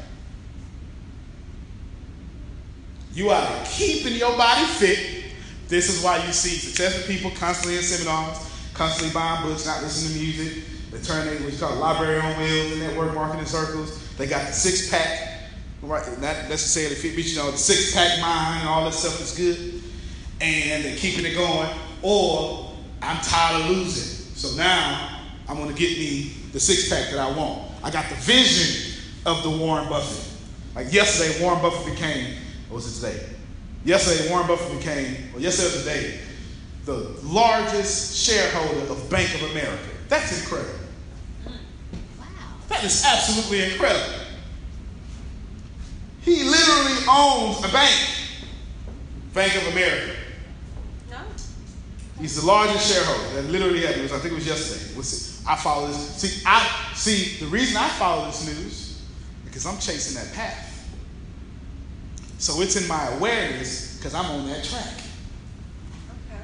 You are keeping your body fit. This is why you see successful people constantly in seminars, constantly buying books, not listening to music. They turn they what you call library on wheels network marketing circles. They got the six pack, right? Not necessarily fit, but you know, the six pack mind and all that stuff is good. And they're keeping it going. Or I'm tired of losing. So now I'm going to get me the six pack that I want. I got the vision of the Warren Buffett. Like yesterday, Warren Buffett became, what was it today? Yesterday, Warren Buffett became, well, yesterday was the largest shareholder of Bank of America. That's incredible. Wow. That is absolutely incredible. He literally owns a bank, Bank of America. No? He's the largest shareholder. That literally happened. I think it was yesterday. See. I follow this. See, I see the reason I follow this news because I'm chasing that path. So it's in my awareness because I'm on that track. Okay.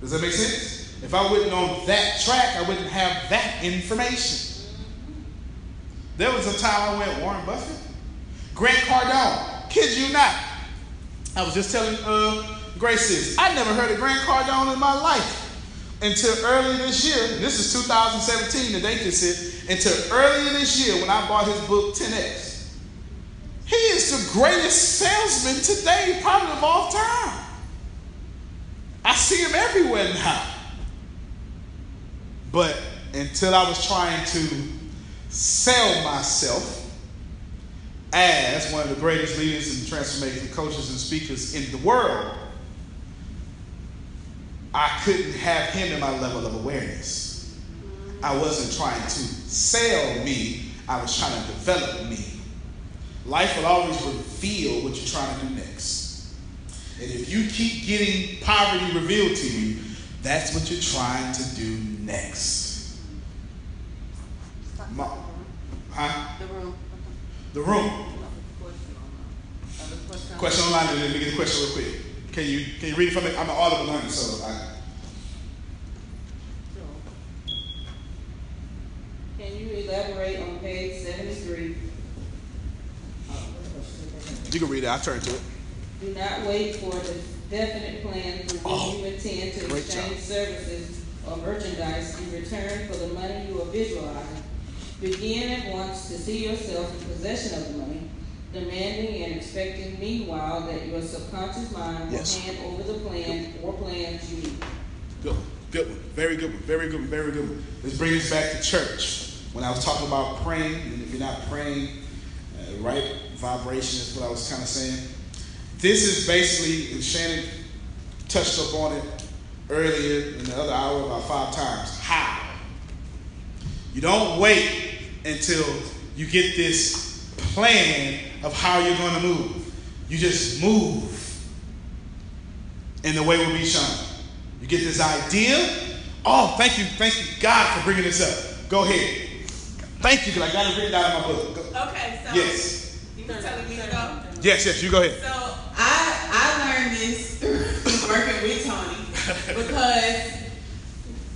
Does that make sense? If I wasn't on that track, I wouldn't have that information. There was a time I went Warren Buffett, Grant Cardone. Kid you not. I was just telling uh, Grace this. I never heard of Grant Cardone in my life until earlier this year. This is 2017, the date this is. Until earlier this year when I bought his book 10X. He is the greatest salesman today, probably of all time. I see him everywhere now. But until I was trying to sell myself as one of the greatest leaders and transformation coaches and speakers in the world, I couldn't have him in my level of awareness. I wasn't trying to sell me, I was trying to develop me. Life will always reveal what you're trying to do next. And if you keep getting poverty revealed to you, that's what you're trying to do next. Ma- huh? The room. The room. Question. Question online, and let me get the question real quick. Can you can you read it from me? I'm an audible learner, so I, Can you elaborate on page seventy-three? You can read it. I'll turn to it. Do not wait for the definite plan through Oh, you intend to exchange services or merchandise in return for the money you are visualizing. Begin at once to see yourself in possession of the money, demanding and expecting meanwhile that your subconscious mind will Yes. hand over the plan or plans you need. Good one. Good one. Very good one. Very good one. Very good one. Let's bring us back to church. When I was talking about praying, and if you're not praying, uh, right vibration is what I was kind of saying. This is basically, and Shannon touched up on it earlier in the other hour about five times. How? You don't wait until you get this plan of how you're going to move. You just move, and the way will be shown. You get this idea. Oh, thank you, thank you, God, for bringing this up. Go ahead. Thank you, because I got it written out in my book. Go- Okay, so Yes, you telling me to go? yes, yes. You go ahead. So I I learned this through working with Tony because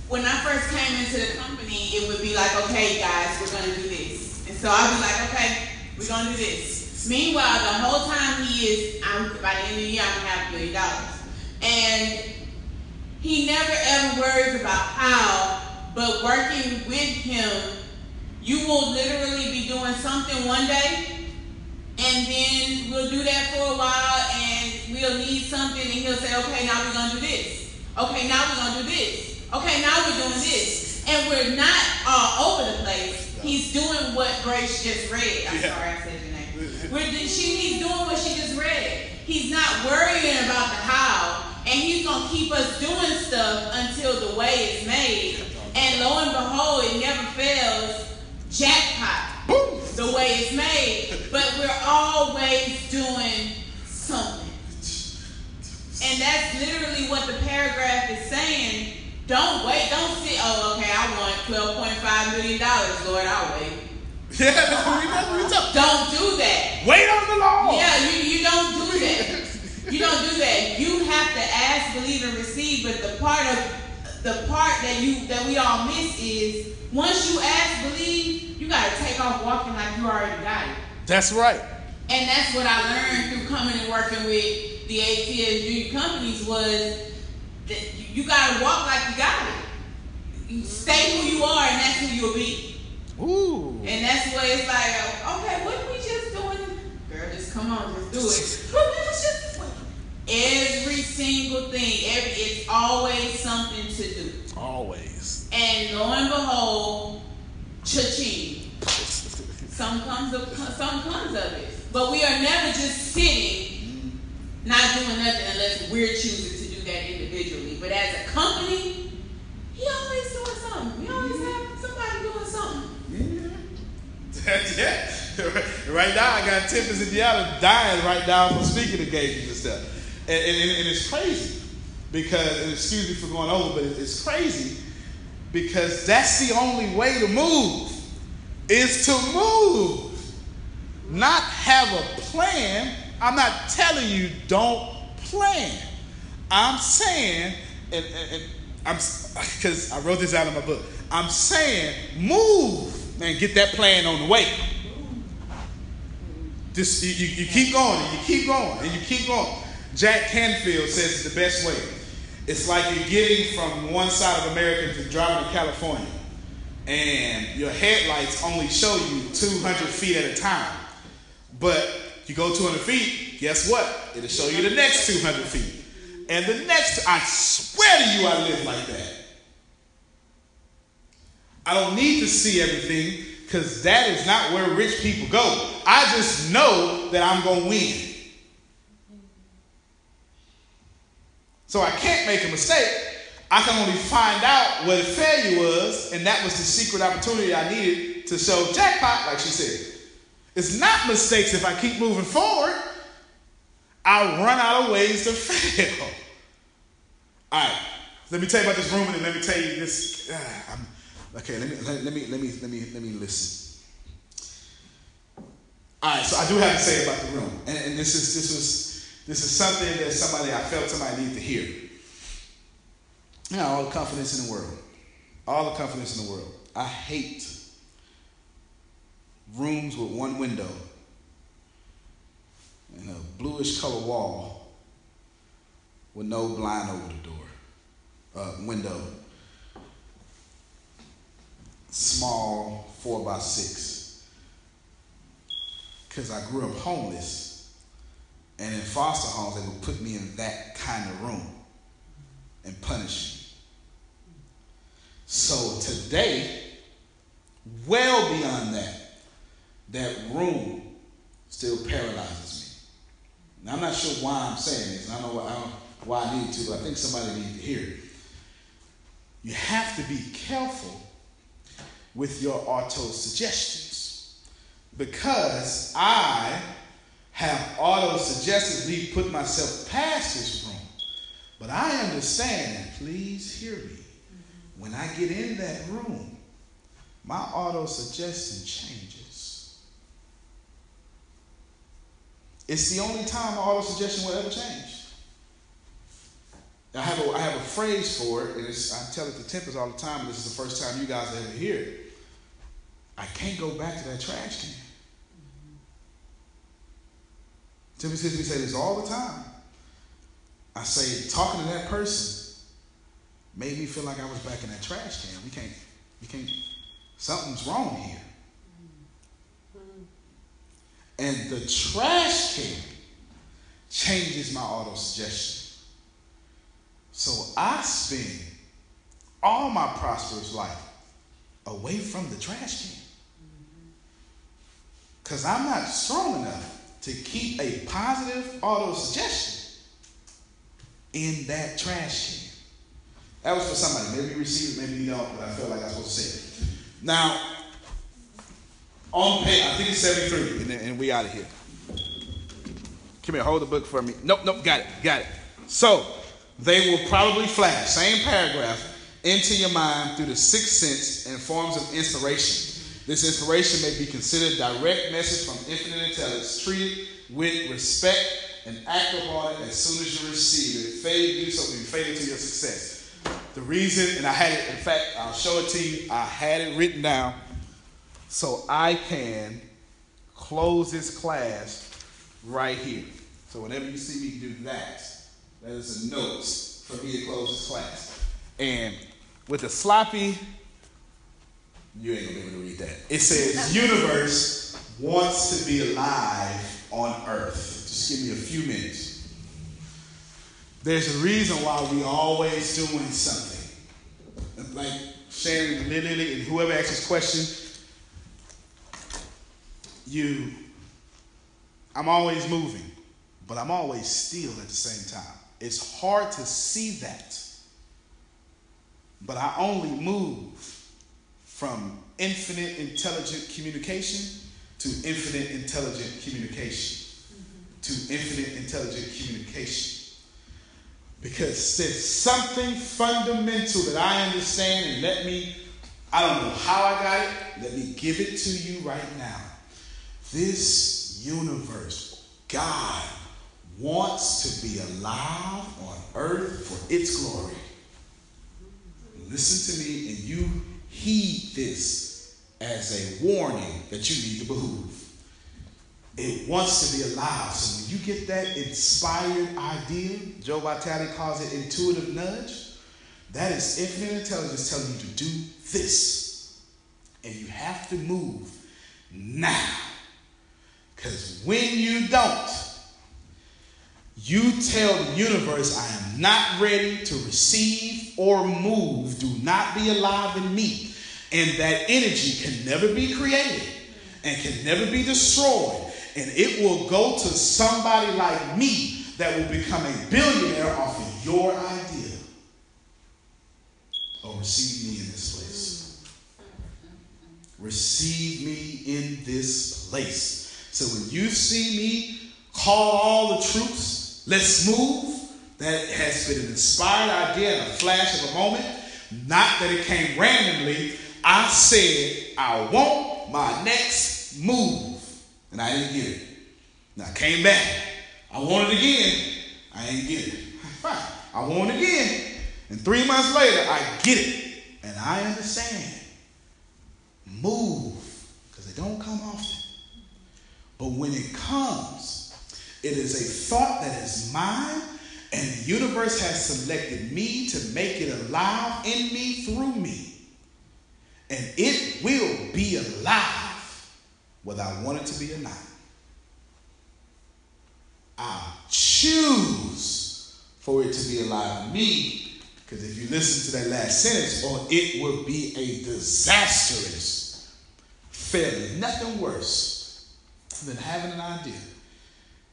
when I first came into the company, it would be like, okay, guys, we're gonna do this, and so I'd be like, okay, we're gonna do this. Meanwhile, the whole time he is, I'm by the end of the year, I'm gonna have a billion dollars, and he never ever worries about how. But working with him, you will literally be doing something one day, and then we'll do that for a while, and we'll need something, and he'll say, "Okay, now we're gonna do this. Okay, now we're gonna do this. Okay, now we're doing this." And we're not all over the place. He's doing what Grace just read. I'm Yeah. sorry, I said your name. We're, she, he's doing what she just read. He's not worrying about the how, and he's gonna keep us doing stuff until the way is made. And lo and behold, it never fails. Jackpot. The way it's made, but we're always doing something. And that's literally what the paragraph is saying. Don't wait. Don't sit. Oh, okay. I want twelve point five million dollars, Lord. I'll wait. Yeah, that's what we, that's what we talk. Don't do that. Wait on the Lord. Yeah, you, you don't do that. You don't do that. You have to ask, believe, and receive. But the part of the part that you that we all miss is once you ask, believe, you gotta take off walking like you already got it. That's right. And that's what I learned through coming and working with the ATS junior companies was that you, you gotta walk like you got it. You stay who you are, and that's who you'll be. Ooh. And that's what it's like, okay, what we just doing? Girl, just come on, just do it. What we was just doing? Every single thing, every it's always something to do. Always. And lo and behold, cha-ching. Some comes of some comes of it. But we are never just sitting, not doing nothing unless we're choosing to do that individually. But as a company, he always doing something. We always mm-hmm. have somebody doing something. yeah. right now, I got Tempest Indiana dying right now from speaking engagements and stuff. And, and, and it's crazy because, and excuse me for going over, but it's crazy because that's the only way to move is to move. Not have a plan. I'm not telling you don't plan. I'm saying, and, and, and I'm because I wrote this out in my book. I'm saying move, man. Get that plan on the way. Just you, you, you keep going and you keep going and you keep going. Jack Canfield says the best way. It's like you're getting from one side of America to driving to California, and your headlights only show you 200 feet at a time. But you go 200 feet, guess what? It'll show you the next 200 feet. And the next, I swear to you, I live like that. I don't need to see everything because that is not where rich people go. I just know that I'm going to win. So I can't make a mistake. I can only find out what the failure was, and that was the secret opportunity I needed to show jackpot, like she said. It's not mistakes if I keep moving forward. I run out of ways to fail. All right, let me tell you about this room, and then let me tell you this. Uh, okay, let me let, let me let me let me let me listen. All right, so I do have to say about the room, and, and this is this was this is something that somebody I felt somebody needed to hear. You know, all the confidence in the world, all the confidence in the world. I hate rooms with one window and a bluish color wall with no blind over the door, uh, window. Small four by six. Because I grew up homeless, and in foster homes, they would put me in that kind of room and punish me. So today, well beyond that, that room still paralyzes me. Now, I'm not sure why I'm saying this. I don't know why I, don't, why I need to, but I think somebody needs to hear it. You have to be careful with your auto suggestions because I have auto suggestively put myself past this room. But I understand, and please hear me, when I get in that room, my auto suggestion changes. It's the only time my auto suggestion will ever change. I have a, I have a phrase for it, and I tell it to Tempest all the time, this is the first time you guys ever hear it. I can't go back to that trash can. Tiffany say this all the time. I say, talking to that person made me feel like I was back in that trash can. We can't, we can't, something's wrong here. And the trash can changes my auto suggestion. So I spend all my prosperous life away from the trash can. Because I'm not strong enough to keep a positive auto suggestion in that trash can. That was for somebody. Maybe you received it, maybe you don't, but I felt like I was supposed to say it. Now, on page, I think it's 73, and, then, and we out of here. Come here, hold the book for me. Nope, nope, got it, got it. So, they will probably flash, same paragraph, into your mind through the sixth sense and forms of inspiration. This inspiration may be considered direct message from infinite intelligence. Treat it with respect and act upon it as soon as you receive it. Fail to do so will be fatal to your success. The reason, and I had it, in fact, I'll show it to you. I had it written down so I can close this class right here. So whenever you see me do that, that is a note for me to close this class. And with a sloppy, you ain't gonna be able to read that. It says, universe wants to be alive on earth. Just give me a few minutes. There's a reason why we always doing something. Like Sharon, Lily, and whoever asks this question, you, I'm always moving, but I'm always still at the same time. It's hard to see that. But I only move from infinite intelligent communication to infinite intelligent communication to infinite intelligent communication. Because there's something fundamental that I understand, and let me, I don't know how I got it, let me give it to you right now. This universe, God wants to be alive on earth for its glory. Listen to me and you heed this as a warning that you need to behoove. It wants to be alive. So when you get that inspired idea, Joe Vitale calls it intuitive nudge, that is infinite intelligence telling you to do this. And you have to move now. Because when you don't, you tell the universe, I am not ready to receive or move. Do not be alive in me. And that energy can never be created and can never be destroyed. And it will go to somebody like me that will become a billionaire off of your idea. Oh, receive me in this place. Receive me in this place. So when you see me call all the troops, let's move, that has been an inspired idea in a flash of a moment. Not that it came randomly. I said, I want my next move. And I didn't get it. Now I came back. I want it again. I ain't get it. Fine. I want it again. And three months later, I get it. And I understand. Move. Because they don't come often. But when it comes, it is a thought that is mine, and the universe has selected me to make it alive in me through me. And it will be alive whether I want it to be or not. I choose for it to be alive in me, because if you listen to that last sentence, or it will be a disastrous failure. Nothing worse than having an idea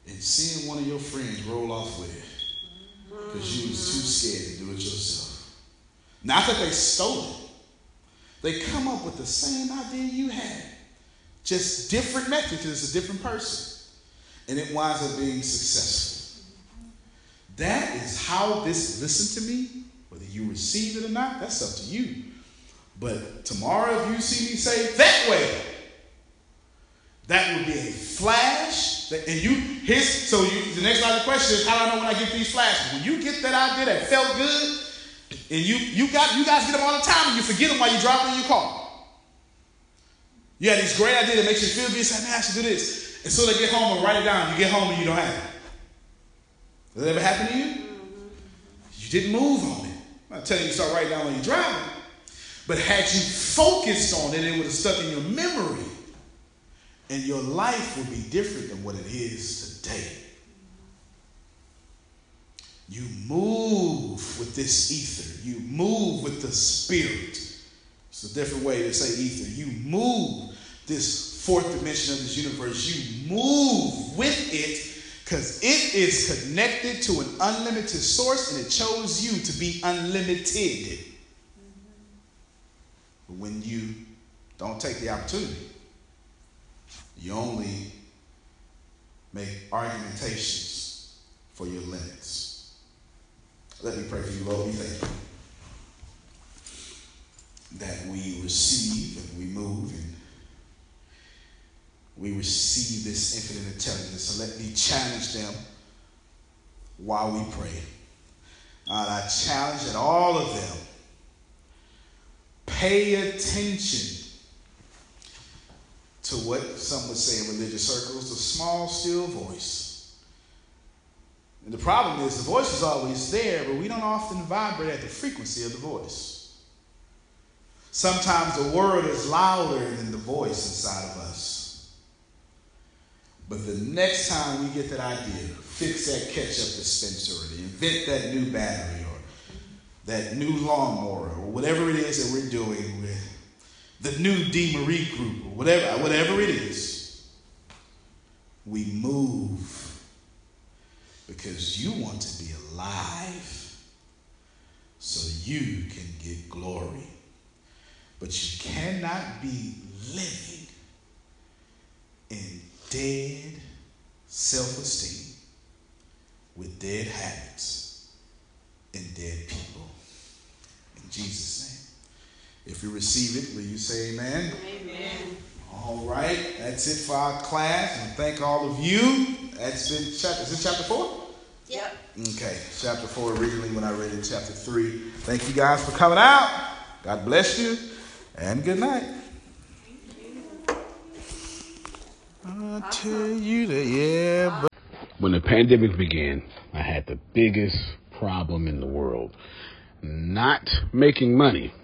and seeing one of your friends roll off with it because you was too scared to do it yourself. Not that they stole it. They come up with the same idea you had, just different methods it's a different person. And it winds up being successful. That is how this, listen to me, whether you receive it or not, that's up to you. But tomorrow, if you see me say that way, that would be a flash. And you, his, so you, the next of question is, how do I know when I get these flashes? When you get that idea that felt good, and you, you got, you guys get them all the time, and you forget them while you're driving in your car. You had these great ideas that makes you feel good. Say, man, I should do this. And so they get home and write it down. You get home and you don't have it. Does that ever happen to you? You didn't move on it. I'm not telling you to start writing down when you're driving. But had you focused on it, it would have stuck in your memory. And your life would be different than what it is today. You move with this ether. You move with the spirit. It's a different way to say ether. You move this fourth dimension of this universe. You move with it because it is connected to an unlimited source and it chose you to be unlimited. But when you don't take the opportunity, you only make argumentations for your limits. Let me pray for you, Lord. We thank you that we receive and we move and we receive this infinite intelligence. So let me challenge them while we pray. And I challenge that all of them pay attention to what some would say in religious circles the small, still voice. And the problem is the voice is always there, but we don't often vibrate at the frequency of the voice. Sometimes the word is louder than the voice inside of us. But the next time we get that idea, fix that ketchup dispenser, or invent that new battery, or that new lawnmower, or whatever it is that we're doing with the new D. Marie group, or whatever, whatever it is, we move because you want to be alive so you can get glory. But you cannot be living in dead self esteem with dead habits and dead people. In Jesus'. If you receive it, will you say amen? Amen. All right, that's it for our class. And thank all of you. That's been chapter, is it chapter four? Yep. Okay, chapter four originally when I read it, chapter three. Thank you guys for coming out. God bless you, and good night. I tell you that, yeah. But When the pandemic began, I had the biggest problem in the world. Not making money.